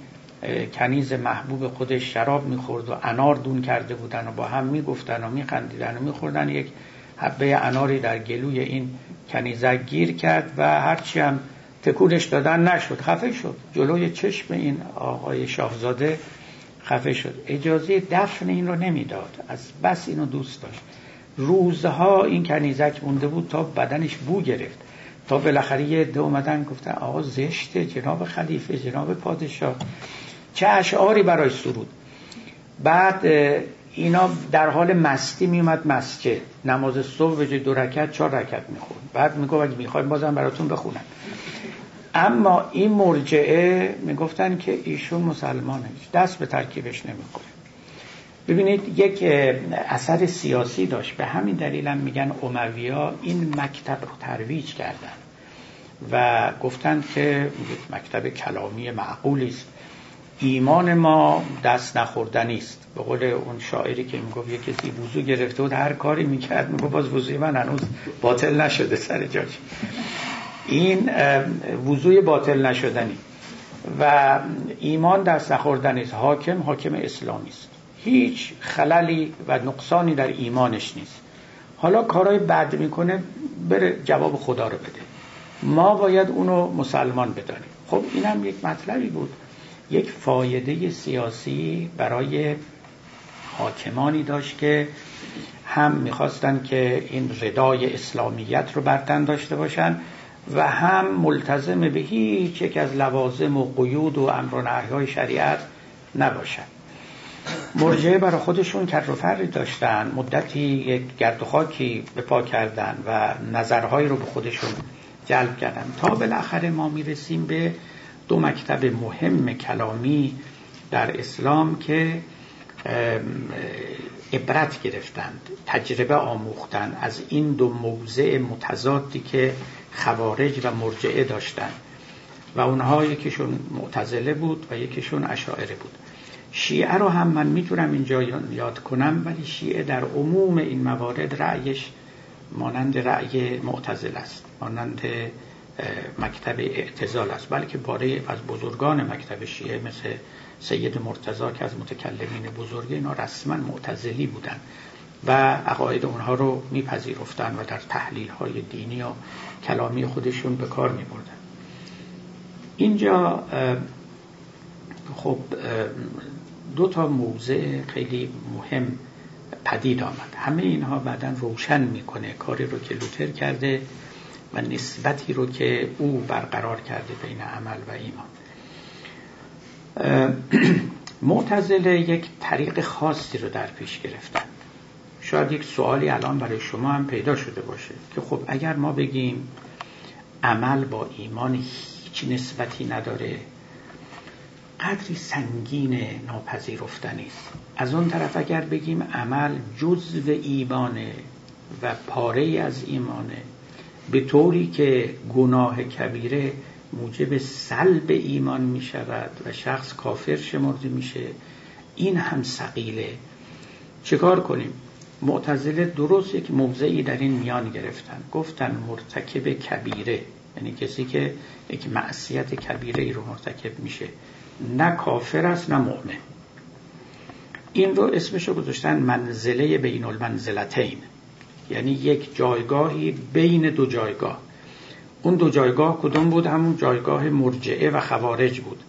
کنیز محبوب خودش شراب می‌خورد و انار دون کرده بودن و با هم می‌گفتن و میخندیدن و میخوردن. یک حبه اناری در گلوی این کنیزک گیر کرد و هرچی هم تکونش دادن نشد خفه شد. جلوی چشم این آقای شاهزاده خفه شد. اجازه دفن این رو نمی‌داد. از بس اینو دوست داشت. روزها این کنیزک مونده بود تا بدنش بو گرفت. تا بالاخره یه عده اومدن گفتن آقا زشته جناب خلیفه جناب پادشاه. چه اشعاری برای سرود؟ بعد اینا در حال مستی میومد مسجد. نماز صبح به جای دو رکعت چهار رکعت میخون بعد میگو اگه می‌خواید بازم براتون بخونم. اما این مرجعه می‌گفتن که ایشون مسلمانه. دست به ترکیبش نمی‌کنه ببینید یک اثر سیاسی داشت. به همین دلیل هم میگن امویا این مکتب رو ترویج کردن و گفتند که مکتب کلامی معقولی است. ایمان ما دست نخوردنی است به قول اون شاعری که می‌گفت یه کسی وضو گرفته بود هر کاری می‌کرد می‌گفت باز وضوی من هنوز باطل نشده سر جاش. این وضوی باطل نشدنی. و ایمان دست نخوردنی است حاکم حاکم اسلامی است. هیچ خللی و نقصانی در ایمانش نیست. حالا کارهای بد می‌کنه بره جواب خدا رو بده. ما باید اونو مسلمان بدانیم. خب این هم یک مطلبی بود. یک فایده سیاسی برای حاکمانی داشت که هم می‌خواستن که این ردای اسلامیت رو برتن داشته باشن و هم ملتزم به هیچ یک از لوازم و قیود و امر و شریعت نباشن. مرجعه برای خودشون کر و فری داشتن مدتی یک گرد و خاکی به پا کردن و نظرهایی رو به خودشون جلب کردن. تا بالاخره ما می‌رسیم به دو مکتب مهم کلامی در اسلام که عبرت گرفتند تجربه آموختند از این دو موضع متضادی که خوارج و مرجعه داشتند و اونها یکیشون معتزله بود و یکیشون اشاعره بود. شیعه رو هم من می‌تونم اینجا یاد کنم ولی شیعه در عموم این موارد رأیش مانند رأی معتزل است مانند مکتب اعتزال است. بلکه باره از بزرگان مکتب شیعه مثل سید مرتضا که از متکلمین بزرگه اینا رسما معتزلی بودن و عقاید اونها رو میپذیرفتن و در تحلیل های دینی و کلامی خودشون به کار میبردن. اینجا خب دو تا موضع خیلی مهم پدید آمد. همه اینها بعدا روشن می‌کنه. کاری رو که لوتر کرده و نسبتی رو که او برقرار کرده بین عمل و ایمان. معتزله یک طریق خاصی رو در پیش گرفتن. شاید یک سوالی الان برای شما هم پیدا شده باشه که خب اگر ما بگیم عمل با ایمان هیچ نسبتی نداره قدری سنگین ناپذیرفتنی است. از اون طرف اگر بگیم عمل جزو ایمانه و پاره از ایمانه به طوری که گناه کبیره موجب سلب ایمان می شود و شخص کافر شمرده میشه این هم سقیله چکار کنیم؟ معتزله درست یک موضعی در این میان گرفتن. گفتن مرتکب کبیره یعنی کسی که یک معصیت کبیره ای رو مرتکب میشه. نه کافر است نه مؤمن. این رو اسمش رو گذاشتن منزله بین المنزلتین. یعنی یک جایگاهی بین دو جایگاه. اون دو جایگاه کدوم بود؟ همون جایگاه مرجعه و خوارج بود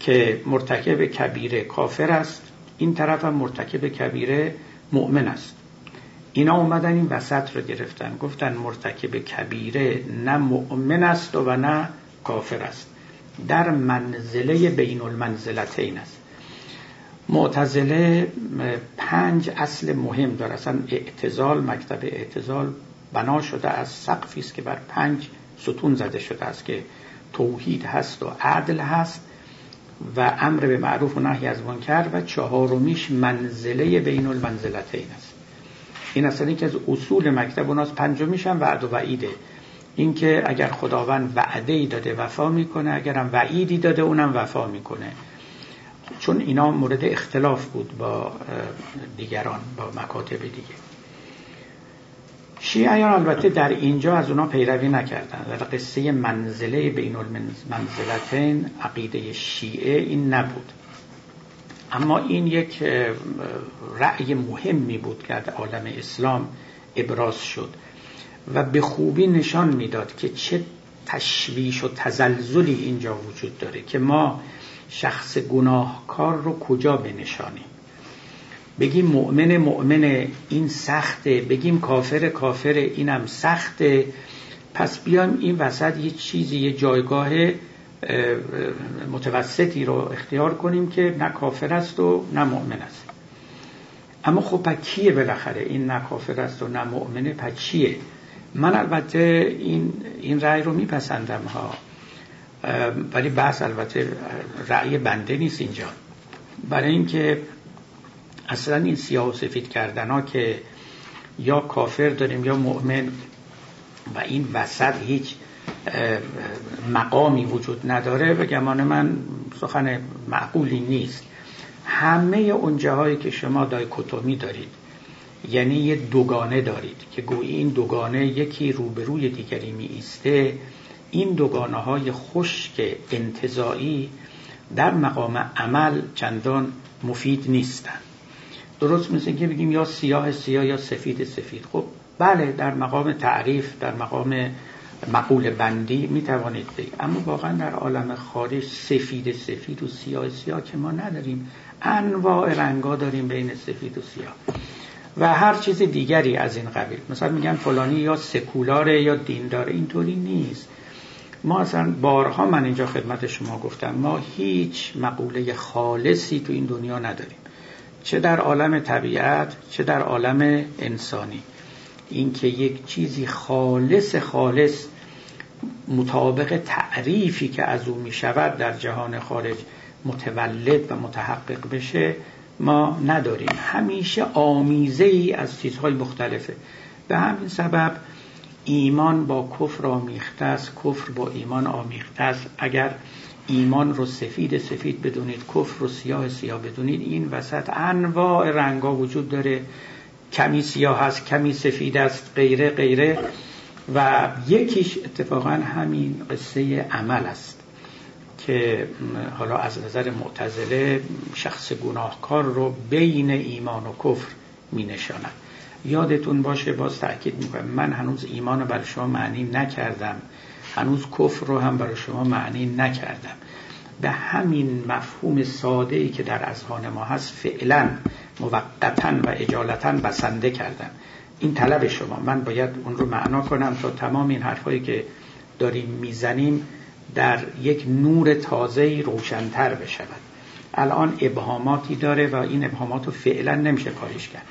که مرتکب کبیره کافر است. این طرف هم مرتکب کبیره مؤمن است. اینا اومدن این وسط رو گرفتن. گفتن مرتکب کبیره نه مؤمن است و نه کافر است. در منزله بین المنزلتین است. معتزله پنج اصل مهم داره. اصلا اعتزال مکتب اعتزال بنا شده از سقفی است که بر پنج ستون زده شده است که توحید هست و عدل هست و امر به معروف و نهی از منکر و چهارمیش منزله بین المنزلتین است. این اصلا که از اصول مکتب اوناست. پنجمیش هم وعد و وعیده. اینکه اگر خداوند وعده ای داده وفا می‌کنه اگرم وعیدی داده اونم وفا می‌کنه. چون اینا مورد اختلاف بود با دیگران با مکاتب دیگه. شیعیان البته در اینجا از اونا پیروی نکردن. در قصه منزله بین المنزلتین عقیده شیعه این نبود. اما این یک رأی مهمی بود که در عالم اسلام ابراز شد. و به خوبی نشان می‌داد که چه تشویش و تزلزلی اینجا وجود داره که ما شخص گناهکار رو کجا بنشانیم. بگیم مؤمن مؤمن این سخته. بگیم کافر کافر اینم سخته. پس بیایم این وسط یه چیزی یه جایگاه متوسطی رو اختیار کنیم که نه کافر است و نه مؤمن است. اما خب پس کیه بالاخره این نه کافر است و نه مؤمنه؟ پس چیه؟ من البته این این رأی رو میپسندم ها. ولی بحث البته رأی بنده نیست اینجا. برای اینکه اصلا این سیاه و سفید کردن ها که یا کافر داریم یا مؤمن و این وسط هیچ مقامی وجود نداره به گمان من سخن معقولی نیست. همه اون جاهایی که شما دایکوتومی دارید یعنی یه دوگانه دارید که گویی این دوگانه یکی روبروی دیگری می ایسته این دوگانه های خشک انتظایی در مقام عمل چندان مفید نیستند درست مثل که بگیم یا سیاه سیاه یا سفید سفید. خب بله در مقام تعریف در مقام مقول بندی می توانید بگید. اما واقعا در عالم خارج سفید سفید و سیاه سیاه که ما نداریم انواع رنگا داریم بین سفید و سیاه. و هر چیز دیگری از این قبیل. مثلا میگن فلانی یا سکولاره یا دینداره. اینطوری نیست. ما اصلا بارها من اینجا خدمت شما گفتم ما هیچ مقوله خالصی تو این دنیا نداریم. چه در عالم طبیعت چه در عالم انسانی. اینکه یک چیزی خالص خالص مطابق تعریفی که از او می شود در جهان خارج متولد و متحقق بشه ما نداریم. همیشه آمیزه ای از چیزهای مختلفه. به همین سبب ایمان با کفر آمیخته است کفر با ایمان آمیخته است. اگر ایمان رو سفید سفید بدونید کفر رو سیاه سیاه بدونید این وسط انواع رنگا وجود داره. کمی سیاه هست کمی سفید است غیره غیره. و یکیش اتفاقا همین قصه عمل است. که حالا از نظر معتزله شخص گناهکار رو بین ایمان و کفر می نشاند یادتون باشه باز تأکید می‌کنم من هنوز ایمان رو برای شما معنی نکردم. هنوز کفر رو هم برای شما معنی نکردم. به همین مفهوم ساده ای که در اذهان ما هست فعلا موقتا و اجالتا بسنده کردم. این طلب شما. من باید اون رو معنا کنم تا تمام این حرفایی که داریم می‌زنیم. در یک نور تازه روشنتر بشود. الان ابهاماتی داره و این ابهامات رو فعلا نمیشه کارش کرد.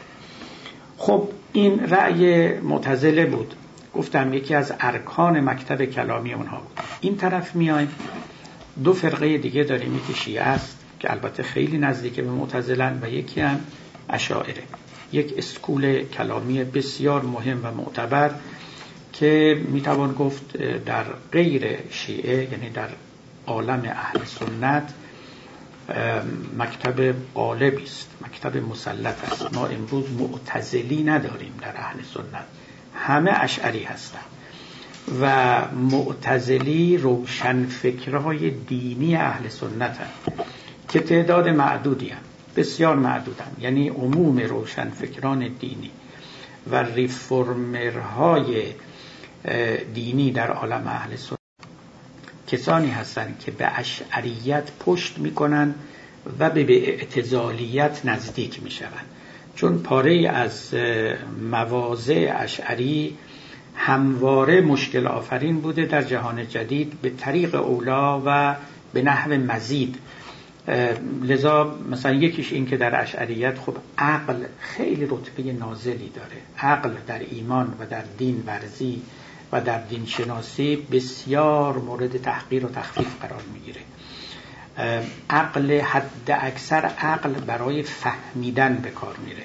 خب این رأی معتزله بود. گفتم یکی از ارکان مکتب کلامی اونها بود. این طرف میایم. دو فرقه دیگه داریم. یکی شیعه است که البته خیلی نزدیک به معتزلن و یکی هم اشاعره. یک اسکول کلامی بسیار مهم و معتبر. که می‌توان گفت در غیر شیعه یعنی در عالم اهل سنت مکتب غالبی است مکتب مسلط است. ما امروز معتزلی نداریم در اهل سنت. همه اشعری هستند. و معتزلی روشن فکرهای دینی اهل سنت هست که تعداد معدودی هم. بسیار معدودن یعنی عموم روشن فکران دینی. و ریفورمرهای دینی در عالم اهل سنت. کسانی هستند که به اشعریت پشت می‌کنن و به اعتزالیت نزدیک می‌شوند. چون پاره از مواضع اشعری همواره مشکل آفرین بوده در جهان جدید به طریق اولا و به نحو مزید. لذا مثلا یکیش این که در اشعریت خب عقل خیلی رتبه نازلی داره. عقل در ایمان و در دین ورزی. و در دین شناسی بسیار مورد تحقیر و تخفیف قرار می‌گیره. عقل حد اکثر عقل برای فهمیدن به کار میره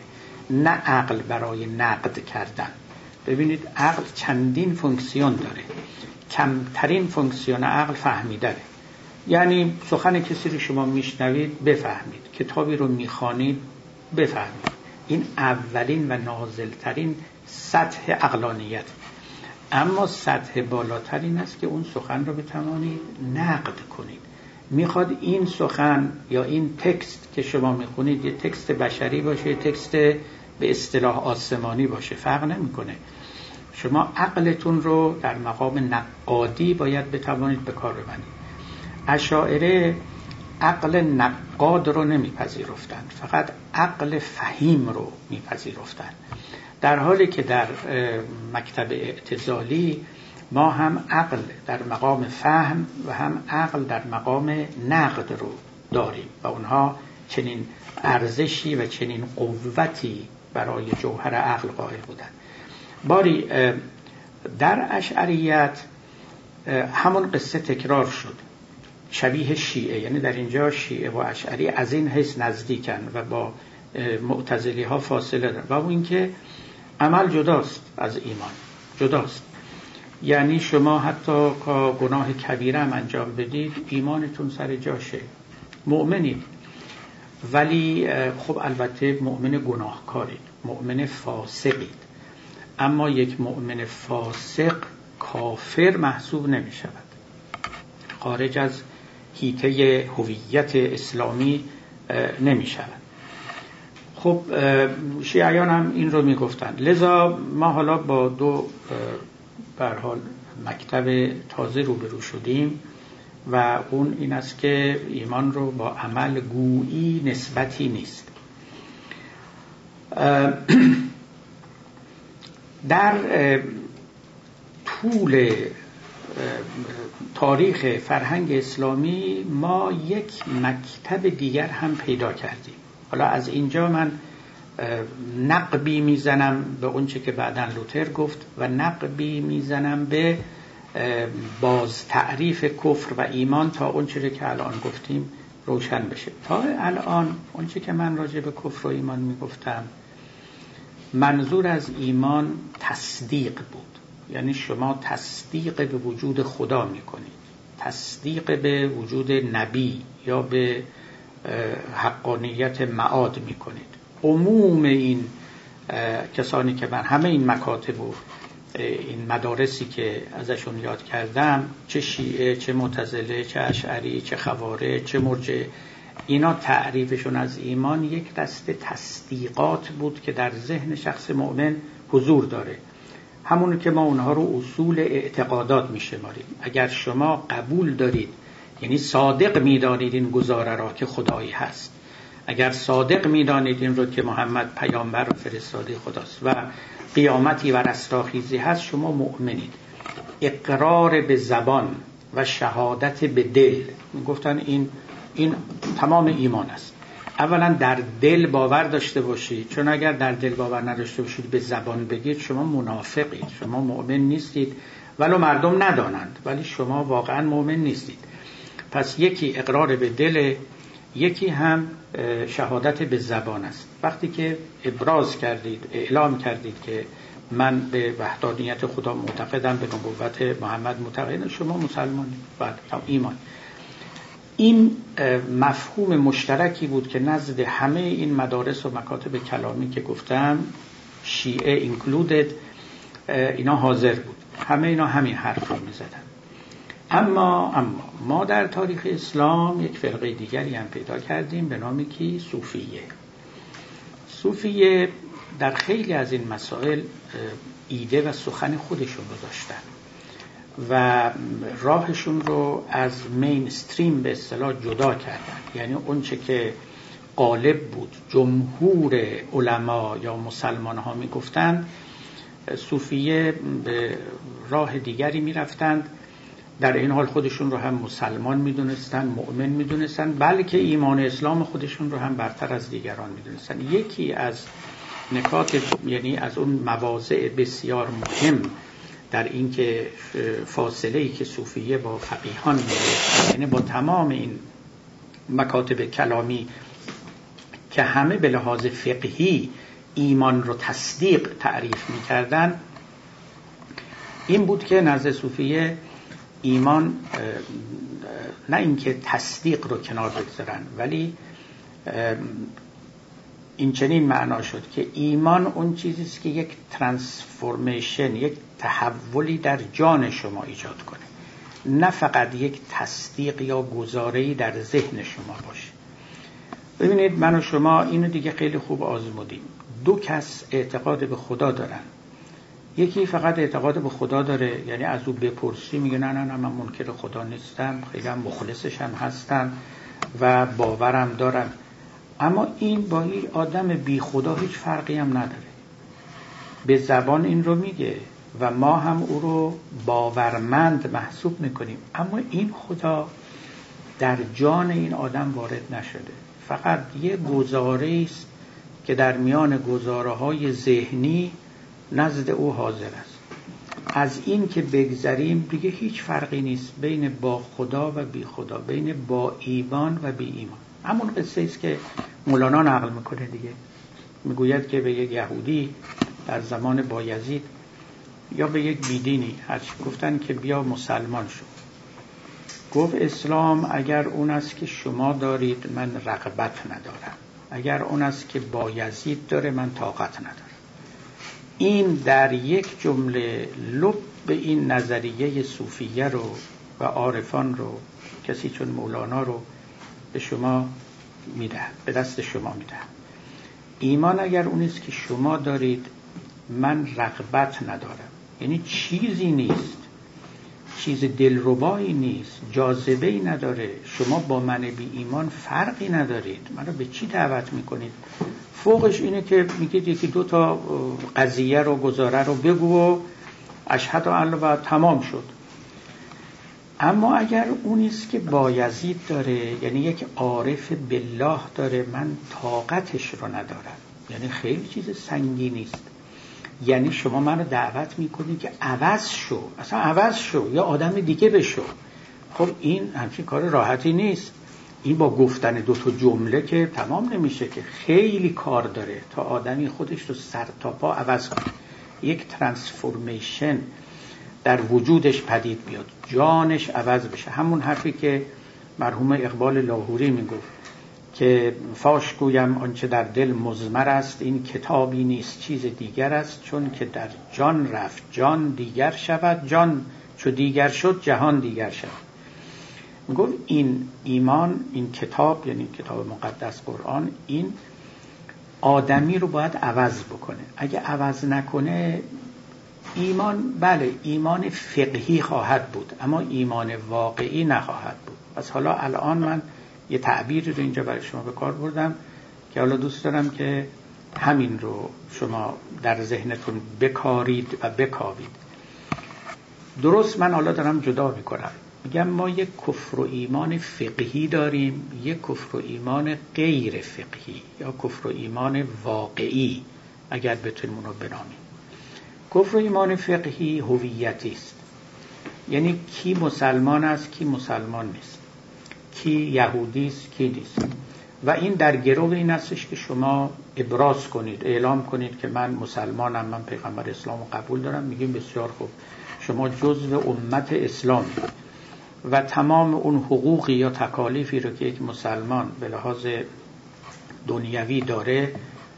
نه عقل برای نقد کردن. ببینید عقل چندین فونکسیون داره. کمترین فونکسیون عقل فهمیدنه. یعنی سخن کسی رو شما میشنوید بفهمید. کتابی رو می‌خوانید بفهمید. این اولین و نازلترین سطح اقلانیت اما سطح بالاتر این است که اون سخن رو بتوانید نقد کنید. می‌خواد این سخن یا این تکست که شما می‌خونید یه تکست بشری باشه یه تکست به اصطلاح آسمانی باشه. فرق نمی‌کنه. شما عقلتون رو در مقام نقادی باید بتوانید به کار ببندید اشاعره عقل نقاد رو نمیپذیرفتند فقط عقل فهیم رو میپذیرفتند در حالی که در مکتب اعتزالی ما هم عقل در مقام فهم و هم عقل در مقام نقد رو داریم و اونها چنین ارزشی و چنین قوتی برای جوهر عقل قائل بودند باری در اشعریت همون قصه تکرار شد. شبیه شیعه یعنی در اینجا شیعه و اشعری از این حیث نزدیکن و با معتزلی ها فاصله دارن. و اون اینکه عمل جداست از ایمان. جداست. یعنی شما حتی که گناه کبیره هم انجام بدید ایمانتون سر جاشه. مؤمنید. ولی خب البته مؤمن گناهکارید مؤمن فاسقید. اما یک مؤمن فاسق کافر محسوب نمی شود خارج از هیته هویت اسلامی نمی شود خب شیعیان هم این رو می‌گفتن. لذا ما حالا با دو حال مکتب تازه روبرو شدیم و اون این است که ایمان رو با عمل گویی نسبتی نیست. در طول تاریخ فرهنگ اسلامی ما یک مکتب دیگر هم پیدا کردیم. حالا از اینجا من نقبی می‌زنم به اونچه که بعدا لوتر گفت و نقبی می‌زنم به باز تعریف کفر و ایمان تا اونچه که الان گفتیم روشن بشه. تا الان اونچه که من راجع به کفر و ایمان می‌گفتم منظور از ایمان تصدیق بود. یعنی شما تصدیق به وجود خدا می‌کنید. تصدیق به وجود نبی یا به حقانیت معاد می‌کنید. عموم این کسانی که من همه این مکاتب و این مدارسی که ازشون یاد کردم چه شیعه چه متزله چه اشعری چه خواره چه مرجع اینا تعریفشون از ایمان یک دسته تصدیقات بود که در ذهن شخص مؤمن حضور داره. همون که ما اونها رو اصول اعتقادات میشماریم. اگر شما قبول دارید یعنی صادق می‌دانید این گزاره را که خدایی هست. اگر صادق می‌دانید این رو که محمد پیامبر و فرستاده خداست و قیامتی و رستاخیزی هست شما مؤمنید. اقرار به زبان و شهادت به دل گفتن این این تمام ایمان است. اولا در دل باور داشته باشید. چون اگر در دل باور نداشته باشید به زبان بگید شما منافقید. شما مؤمن نیستید. ولو مردم ندانند ولی شما واقعا مؤمن نیستید. پس یکی اقرار به دل یکی هم شهادت به زبان است. وقتی که ابراز کردید اعلام کردید که من به وحدانیت خدا معتقدم به نبوت محمد معتقدم شما مسلمانید بعد ایمان. این مفهوم مشترکی بود که نزد همه این مدارس و مکاتب کلامی که گفتم شیعه اینکلودد اینا حاضر بود. همه اینا همین حرف رو می زدن. اما اما ما در تاریخ اسلام یک فرقه دیگری هم پیدا کردیم به نامی کی؟ صوفیه. صوفیه در خیلی از این مسائل ایده و سخن خودشون رو داشتن و راهشون رو از مینستریم به اصطلاح جدا کردن. یعنی اونچه که غالب بود جمهور علما یا مسلمان ها می گفتند صوفیه به راه دیگری می رفتند در این حال خودشون رو هم مسلمان می‌دونستن مؤمن می‌دونستن. بلکه ایمان اسلام خودشون رو هم برتر از دیگران می‌دونستن. یکی از نکات یعنی از اون مواضع بسیار مهم در اینکه فاصله ای که صوفیه با فقیهان یعنی با تمام این مکاتب کلامی که همه به لحاظ فقهی ایمان رو تصدیق تعریف می‌کردن این بود که نزد صوفیه ایمان نه اینکه تصدیق رو کنار بگذارن ولی این چنین معنا شد که ایمان اون چیزی است که یک ترانسفورمیشن یک تحولی در جان شما ایجاد کنه. نه فقط یک تصدیق یا گزاره‌ای در ذهن شما باشه. ببینید من و شما اینو دیگه خیلی خوب آزمودیم. دو کس اعتقاد به خدا دارن. یکی فقط اعتقاد به خدا داره یعنی از او بپرسی میگه نه نه نه من منکر خدا نیستم خیلی مخلصش هم هستم و باورم دارم. اما این با این آدم بی خدا هیچ فرقی هم نداره. به زبان این رو میگه و ما هم او رو باورمند محسوب می‌کنیم. اما این خدا در جان این آدم وارد نشده. فقط یه گزاره است که در میان گزاره های ذهنی نزد او حاضر است. از این که بگذریم دیگه هیچ فرقی نیست بین با خدا و بی خدا بین با ایمان و بی ایمان. همون قصه است که مولانا نقل می‌کنه دیگه. می‌گوید که به یک یهودی در زمان بایزید یا به یک بیدینی هرچی گفتن که بیا مسلمان شو. گفت اسلام اگر اون است که شما دارید من رغبت ندارم. اگر اون است که بایزید داره من طاقت ندارم. این در یک جمله لب به این نظریه صوفیه رو و عارفان رو کسی چون مولانا رو به شما میده به دست شما میده ایمان اگر اونیست که شما دارید من رغبت ندارم. یعنی چیزی نیست چیز دلربایی نیست جاذبه ای نداره. شما با من بی ایمان فرقی ندارید. منو به چی دعوت می‌کنید؟ فوقش اینه که میگید یکی دو تا قضیه رو گزاره رو بگو و اشهد و تمام شد. اما اگر اونیست که بایزید داره یعنی یک عارف بالله داره من طاقتش رو ندارم. یعنی خیلی چیز سنگی نیست یعنی شما منو دعوت می‌کنید که عوض شو. اصلا عوض شو. یا آدم دیگه بشو. خب این همچین کار راحتی نیست. این با گفتن دو تا جمله که تمام نمیشه که خیلی کار داره تا آدمی خودش رو سر تا پا عوض کنه. یک ترانسفورمیشن در وجودش پدید بیاد جانش عوض بشه. همون حرفی که مرحوم اقبال لاهوری می‌گفت. که فاش گویم آنچه در دل مزمر است این کتابی نیست چیز دیگر است. چون که در جان رفت جان دیگر شود جان چو دیگر شد جهان دیگر شود. می‌گفت این ایمان این کتاب یعنی کتاب مقدس قرآن این آدمی رو باید عوض بکنه. اگه عوض نکنه ایمان بله ایمان فقهی خواهد بود اما ایمان واقعی نخواهد بود. پس حالا الان من یه تعبیری رو اینجا برای شما به کار بردم که حالا دوست دارم که همین رو شما در ذهنتون بکارید و بکاوید. درست من حالا دارم جدا می‌کنم. میگم ما یک کفر و ایمان فقهی داریم یک کفر و ایمان غیر فقهی یا کفر و ایمان واقعی اگر بتونیم اونو بنامیم. کفر و ایمان فقهی هویتی است. یعنی کی مسلمان است کی مسلمان نیست. کی یهودی است کی نیست. و این در گروه این استش که شما ابراز کنید اعلام کنید که من مسلمانم من پیغمبر اسلام رو قبول دارم. میگیم بسیار خوب. شما جزو امت اسلامی. و تمام اون حقوقی یا تکالیفی رو که یک مسلمان به لحاظ دنیوی داره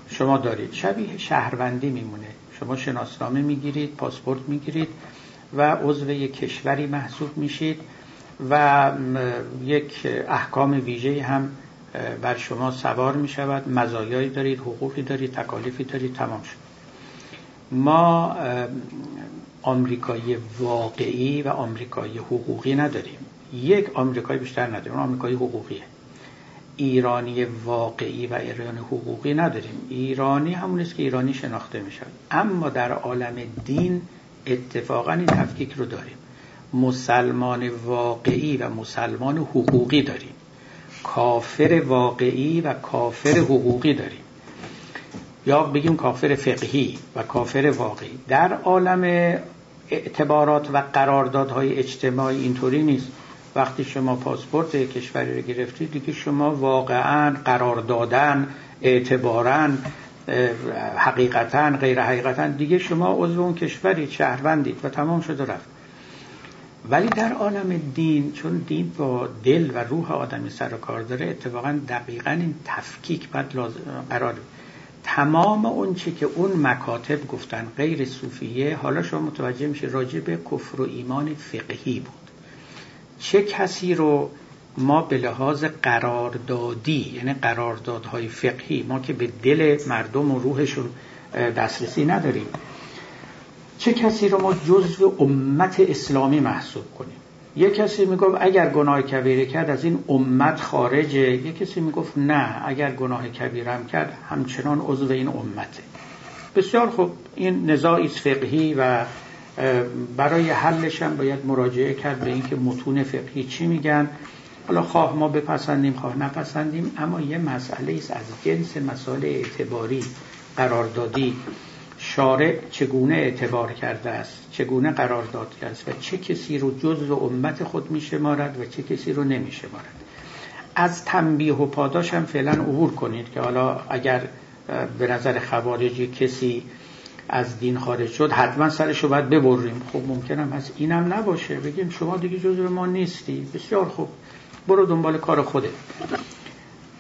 شما دارید. شبیه شهروندی میمونه. شما شناسنامه می‌گیرید پاسپورت می‌گیرید و عضو یک کشوری محسوب میشید. و یک احکام ویژه هم بر شما سوار می شود مزایایی دارید حقوقی دارید تکالیفی دارید تمام شد. ما آمریکایی واقعی و آمریکایی حقوقی نداریم. یک آمریکایی بیشتر نداریم. آمریکایی حقوقیه. ایرانی واقعی و ایرانی حقوقی نداریم. ایرانی همون است که ایرانی شناخته می شود اما در عالم دین اتفاقا این تفکیک رو داریم. مسلمان واقعی و مسلمان حقوقی داریم. کافر واقعی و کافر حقوقی داریم. یا بگیم کافر فقهی و کافر واقعی. در عالم اعتبارات و قراردادهای اجتماعی اینطوری نیست. وقتی شما پاسپورت کشوری رو گرفتید دیگه شما واقعا قرار دادن اعتبارا حقیقتا غیر حقیقتا دیگه شما عضو اون کشوری شهروندید و تمام شده رفت. ولی در عالم دین چون دین با دل و روح آدمی سر و کار داره اتفاقا دقیقا این تفکیک باید قرار تمام اون چی که اون مکاتب گفتن غیر صوفیه حالا شما متوجه میشه راجع به کفر و ایمان فقهی بود. چه کسی رو ما به لحاظ قراردادی یعنی قراردادهای فقهی ما که به دل مردم و روحشون دسترسی نداریم چه کسی رو ما جزو امت اسلامی محسوب کنیم؟ یه کسی می‌گفت اگر گناه کبیره کرد از این امت خارجه. یه کسی می‌گفت نه اگر گناه کبیره هم کرد همچنان عضو این امته. بسیار خوب. این نزاعی فقهی و برای حلش هم باید مراجعه کرد به اینکه متون فقهی چی میگن. حالا خواه ما بپسندیم خواه نپسندیم اما یه مسئله است از جنس مسائل اعتباری قراردادی. شارع چگونه اعتبار کرده است چگونه قرار داده است و چه کسی رو جز امت خود می شمارد و چه کسی رو نمی شمارد از تنبیه و پاداش هم فعلا عبور کنید که حالا اگر به نظر خوارجی کسی از دین خارج شد حتما سرش رو باید ببریم. خب ممکنم از اینم نباشه. بگیم شما دیگه جزو ما نیستی. بسیار خوب. برو دنبال کار خوده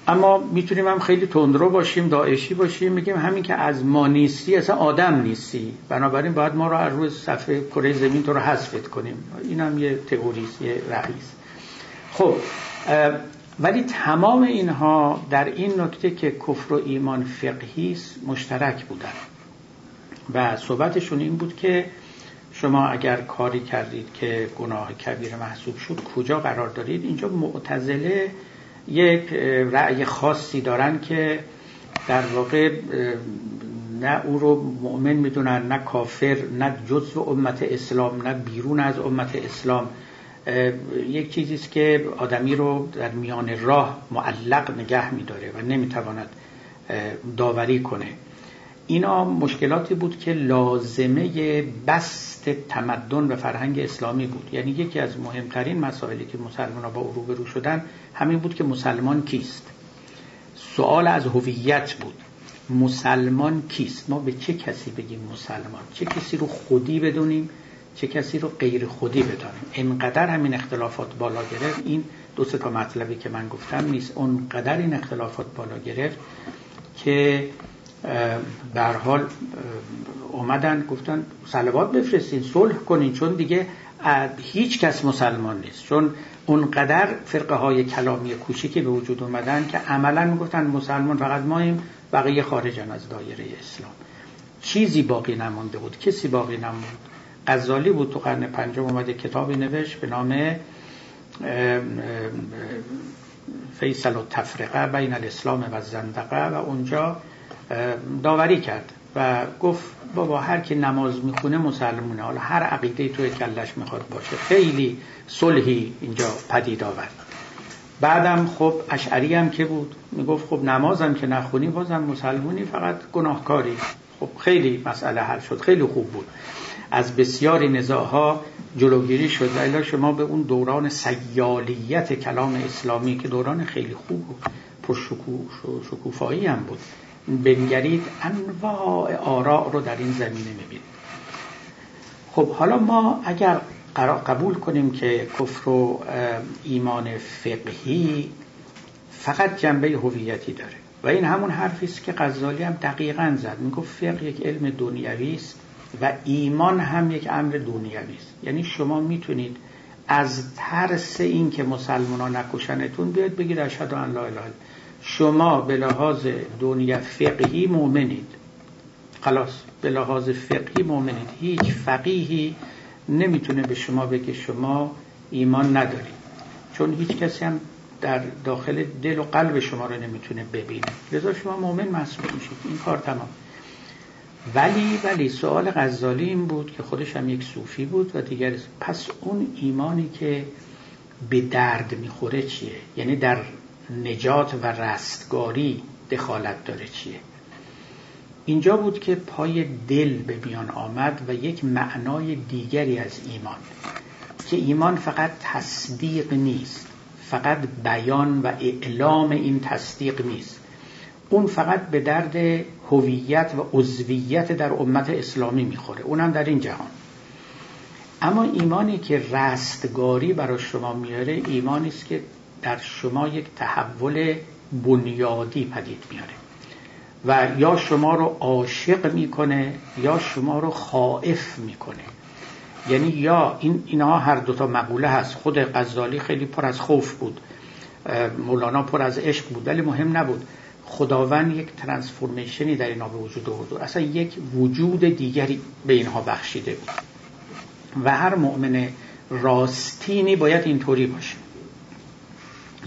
اما می‌تونیم هم خیلی تندرو باشیم داعشی باشیم میگیم همین که از ما نیستی اصلا آدم نیستی. بنابراین باید ما رو از روی صفحه کره زمین تو رو حذفت کنیم. این هم یه تئوریست یه رئیس خب ولی تمام اینها در این نکته که کفر و ایمان فقهی مشترک بودن. و صحبتشون این بود که شما اگر کاری کردید که گناه کبیر محسوب شد کجا قرار دارید؟ اینجا معتزله یک رأی خاصی دارن که در واقع نه او رو مؤمن می‌دونن نه کافر نه جزو امت اسلام نه بیرون از امت اسلام. یک چیزی است که آدمی رو در میان راه معلق نگه میداره و نمی‌تواند داوری کنه. اینا مشکلاتی بود که لازمه بست تمدن و فرهنگ اسلامی بود. یعنی یکی از مهمترین مسائلی که مسلمان ها با او روبرو شدن همین بود که مسلمان کیست. سوال از هویت بود. مسلمان کیست؟ ما به چه کسی بگیم مسلمان؟ چه کسی رو خودی بدونیم؟ چه کسی رو غیر خودی بدانیم؟ انقدر همین اختلافات بالا گرفت. این دو تا مطلبی که من گفتم نیست. اونقدر این اختلافات بالا گرفت که در حال اومدن گفتن سلوات بفرستین صلح کنین چون دیگه هیچ کس مسلمان نیست. چون اونقدر فرقه های کلامی کوچیکی به وجود اومدن که عملا می‌گفتن مسلمان فقط ماییم بقیه خارجن از دایره اسلام. چیزی باقی نمانده بود کسی باقی نموند. غزالی بود تو قرن پنجم اومده کتابی نوشت به نام فیصل و تفرقه بین الاسلام و زندقه و اونجا داوری کرد و گفت بابا هر کی نماز می‌خونه مسلمونه. حالا هر عقیده توی کلش می‌خواد باشه. خیلی صلحی اینجا پدید آورد. بعدم خب اشعری هم که بود می‌گفت خب نمازم که نخونی بازم مسلمونی فقط گناهکاری. خب خیلی مسئله حل شد خیلی خوب بود. از بسیاری نزاعها جلوگیری شد. و شما به اون دوران سیالیت کلام اسلامی که دوران خیلی خوب بود پر شکوفایی هم بود. بنگرید انواع آراء رو در این زمینه می‌بینید. خب حالا ما اگر قبول کنیم که کفر و ایمان فقهی فقط جنبه هویتی داره و این همون حرفی است که غزالی هم دقیقا زد. می‌گفت فقه یک علم دنیوی است و ایمان هم یک امر دنیوی است. یعنی شما می‌تونید از ترس این که مسلمان ها نکشنتون بیاد بگید اشهد ان لا اله شما به لحاظ دنیا فقهی مؤمنید. خلاص به لحاظ فقهی مؤمنید. هیچ فقیهی نمی‌تونه به شما بگه شما ایمان ندارید. چون هیچ کسی هم در داخل دل و قلب شما رو نمی‌تونه ببینه. لذا شما مؤمن محسوب میشید. این کار تمام. ولی ولی سوال غزالی این بود که خودش هم یک صوفی بود و دیگر پس اون ایمانی که به درد می‌خوره چیه؟ یعنی در نجات و رستگاری دخالت داره چیه؟ اینجا بود که پای دل به میان آمد و یک معنای دیگری از ایمان که ایمان فقط تصدیق نیست فقط بیان و اعلام این تصدیق نیست. اون فقط به درد هویت و عضویت در امت اسلامی می‌خوره. اونم در این جهان. اما ایمانی که رستگاری برای شما میاره ایمانی است که در شما یک تحول بنیادی پدید میاره و یا شما رو عاشق می‌کنه یا شما رو خائف می‌کنه. یعنی یا این اینها هر دوتا مقوله هست. خود غزالی خیلی پر از خوف بود. مولانا پر از عشق بود ولی مهم نبود. خداوند یک ترانسفورمیشنی در اینها به وجود آورد. اصلا یک وجود دیگری به اینها بخشیده بود. و هر مؤمن راستینی باید اینطوری باشه.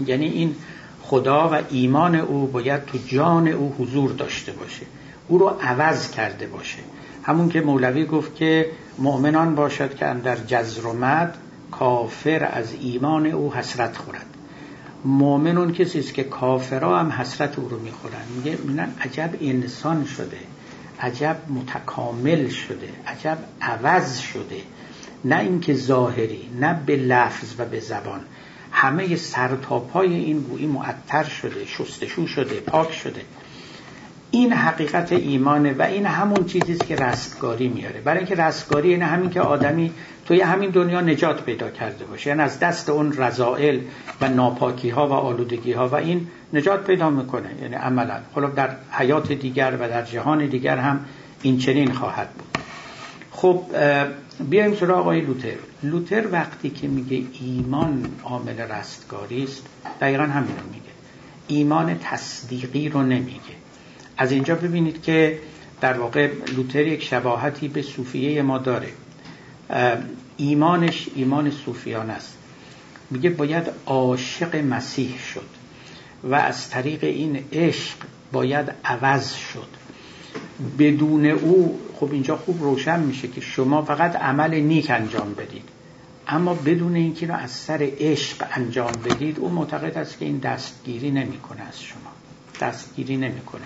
یعنی این خدا و ایمان او باید تو جان او حضور داشته باشه. او رو عوض کرده باشه. همون که مولوی گفت که مؤمنان باشد که اندر جزر کافر از ایمان او حسرت خورد. مؤمن اون کسی است که کافرا هم حسرت او رو می‌خورن. میگه میگن عجب انسان شده. عجب متکامل شده. عجب عوض شده. نه اینکه ظاهری نه به لفظ و به زبان. همه سر تا پای این گویی معطر شده شستشو شده پاک شده. این حقیقت ایمانه و این همون چیزی است که رستگاری میاره. برای اینکه رستگاری اینه همین که آدمی توی همین دنیا نجات پیدا کرده باشه. یعنی از دست اون رضائل و ناپاکی ها و آلودگی ها و این نجات پیدا می‌کنه. یعنی عملا. خب در حیات دیگر و در جهان دیگر هم این چنین خواهد بود. خب بیایم سراغ آقای لوتر. لوتر وقتی که میگه ایمان عامل رستگاری است دقیقا همین رو میگه. ایمان تصدیقی رو نمیگه. از اینجا ببینید که در واقع لوتر یک شباهتی به صوفیه ما داره. ایمانش ایمان صوفیان است. میگه باید عاشق مسیح شد و از طریق این عشق باید عوض شد. بدون او خب اینجا خوب روشن میشه که شما فقط عمل نیک انجام بدید. اما بدون اینکه رو از سر عشق انجام بدید او معتقد است که این دستگیری نمی‌کنه از شما. دستگیری نمی‌کنه.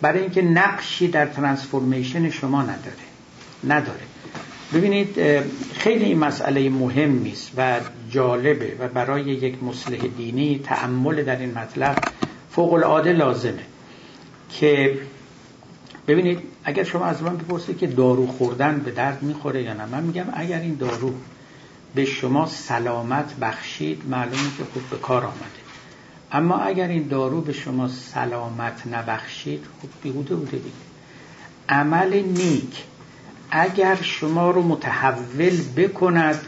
برای اینکه نقشی در ترانسفورمیشن شما نداره. نداره. ببینید خیلی این مسئله مهمی است و جالبه و برای یک مصلح دینی تعمل در این مطلب فوق العاده لازمه که ببینید اگر شما از من بپرسید که دارو خوردن به درد می‌خوره یا نه من میگم اگر این دارو به شما سلامت بخشید معلومه که خوب به کار آمده. اما اگر این دارو به شما سلامت نبخشید خب بیهوده بوده دیگه. عمل نیک اگر شما رو متحول بکند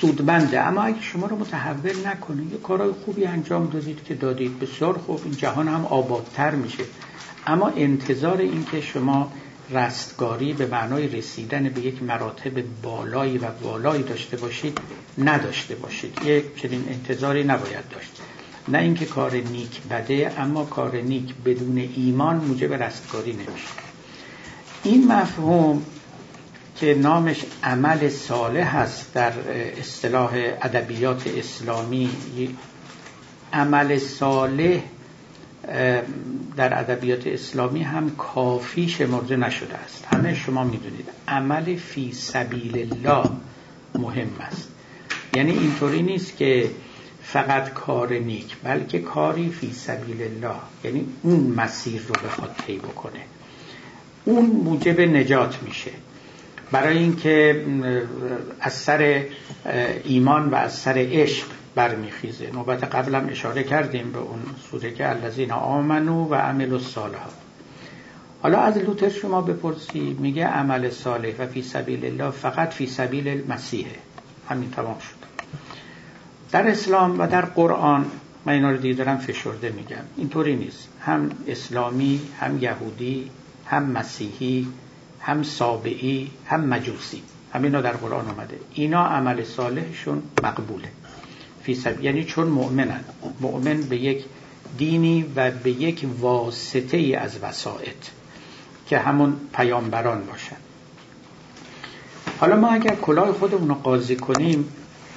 سودمنده. اما اگر شما رو متحول نکنه یه کارهای خوبی انجام دادید که دادید. بسیار خوب این جهان هم آبادتر میشه. اما انتظار این که شما رستگاری به معنای رسیدن به یک مراتب بالایی و بالایی داشته باشید نداشته باشید. یک چنین انتظاری نباید داشت. نه اینکه کار نیک بده اما کار نیک بدون ایمان موجب رستگاری نمیشه. این مفهوم که نامش عمل صالح هست در اصطلاح ادبیات اسلامی عمل صالح در ادبیات اسلامی هم کافی شمرده نشده است. همه شما می‌دونید عمل فی سبیل الله مهم است. یعنی اینطوری نیست که فقط کار نیک بلکه کاری فی سبیل الله یعنی اون مسیر رو بخواد طی بکنه. اون موجب نجات میشه. برای اینکه از سر ایمان و از سر عشق برمیخیزه. نوبت قبلم اشاره کردیم به اون سوره که الذین آمنو و عمل الصالحات. حالا از لوتر شما بپرسی میگه عمل صالح و فی سبیل الله فقط فی سبیل المسیحه همین تمام شد. در اسلام و در قرآن من اینا رو دیگه دارم فشرده میگم. اینطوری نیست. هم اسلامی هم یهودی هم مسیحی هم سابعی هم مجوسی. همینا در قرآن آمده اینا عمل صالحشون مقبوله. فی یعنی چون مؤمنن. مؤمن به یک دینی و به یک واسطه ای از وسائط که همون پیامبران باشن. حالا ما اگر کلاه خودمون رو قاضی کنیم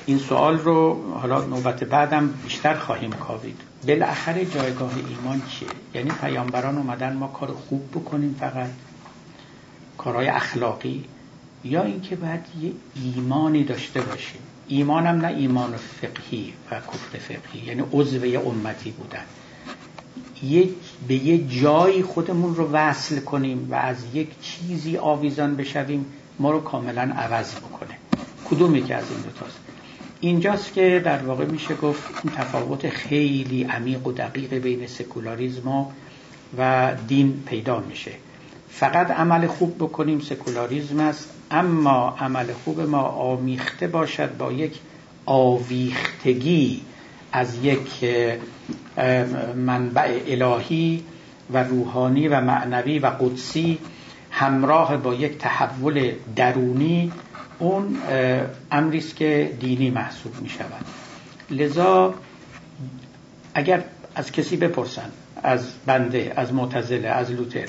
این سوال رو حالا نوبت بعدم بیشتر خواهیم کاوید بالاخره جایگاه ایمان چیه؟ یعنی پیامبران اومدن ما کار خوب بکنیم فقط؟ کارهای اخلاقی یا اینکه باید یه ایمانی داشته باشیم. ایمانم نه ایمان فقهی و کفر فقهی یعنی عضو یه امتی بودن. یک به یه جایی خودمون رو وصل کنیم و از یک چیزی آویزان بشویم ما رو کاملا عوض بکنه. کدومی که از این دوتاست اینجاست که در واقع میشه گفت این تفاوت خیلی عمیق و دقیق بین سکولاریزم و دین پیدا میشه. فقط عمل خوب بکنیم سکولاریزم است اما عمل خوب ما آمیخته باشد با یک آویختگی از یک منبع الهی و روحانی و معنوی و قدسی همراه با یک تحول درونی اون امری است که دینی محسوب می شود لذا اگر از کسی بپرسن از بنده از معتزله از لوتر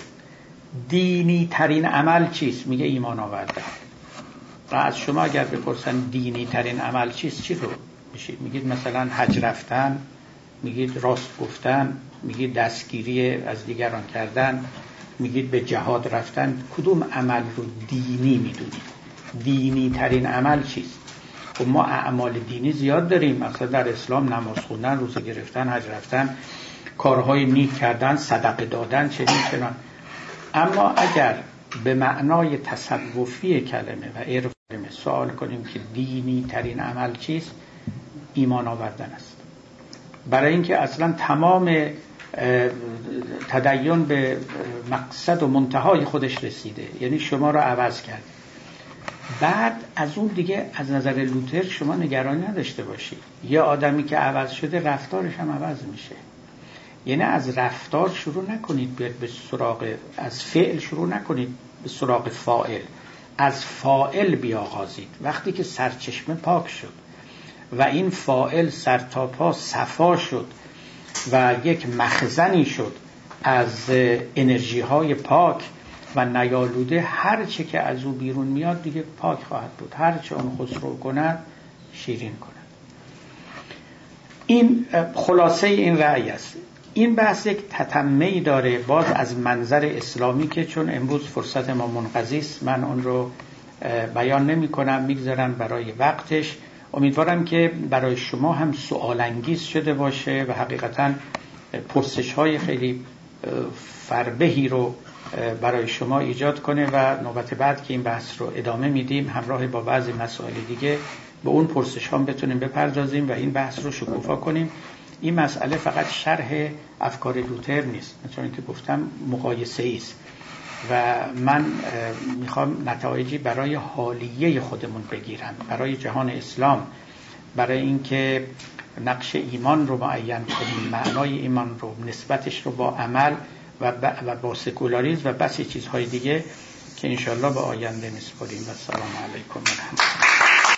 دینی ترین عمل چیست؟ میگه ایمان آورده و از شما اگر بپرسن دینی ترین عمل چیست چی رو میشید؟ میگید مثلا حج رفتن میگید راست گفتن میگید دستگیری از دیگران کردن میگید به جهاد رفتن. کدوم عمل رو دینی می‌دونید؟ دینی ترین عمل چیست؟ خب ما اعمال دینی زیاد داریم. مثلا در اسلام نماز خوندن روزه گرفتن حج رفتن کارهای نیک کردن صدقه دادن چنین چنان. اما اگر به معنای تصوفی کلمه و عرف سوال کنیم که دینی ترین عمل چیست ایمان آوردن است. برای اینکه اصلا تمام تدین به مقصد و منتهای خودش رسیده یعنی شما را عوض کرد. بعد از اون دیگه از نظر لوتر شما نگرانی نداشته باشید. یه آدمی که عوض شده رفتارش هم عوض میشه. یعنی از رفتار شروع نکنید بیاد به سراغ از فعل شروع نکنید به سراغ فائل از فائل بیاغازید. وقتی که سرچشمه پاک شد و این فائل سرتاپا صفا شد و یک مخزنی شد از انرژی های پاک و نیالوده هر چه که از او بیرون میاد دیگه پاک خواهد بود. هر چه اون خسرو کند شیرین کند. این خلاصه این رأی است. این بحث یک تتمه داره باز از منظر اسلامی که چون امروز فرصت ما منقضی است من اون رو بیان نمی کنم می‌گذارم برای وقتش. امیدوارم که برای شما هم سوال انگیز شده باشه و حقیقتا پرسش های خیلی فربهی رو برای شما ایجاد کنه و نوبت بعد که این بحث رو ادامه میدیم همراه با بعضی مسائل دیگه به اون پرسش هم بتونیم بپردازیم و این بحث رو شکوفا کنیم. این مسئله فقط شرح افکار لوتر نیست. چون که گفتم مقایسه است. و من می‌خوام نتایجی برای حالیه خودمون بگیرم. برای جهان اسلام برای اینکه نقش ایمان رو معین کنیم معنای ایمان رو نسبتش رو با عمل و, با سکولاریزم و بس چیزهای دیگه که انشالله به آینده میسپاریم و سلام علیکم و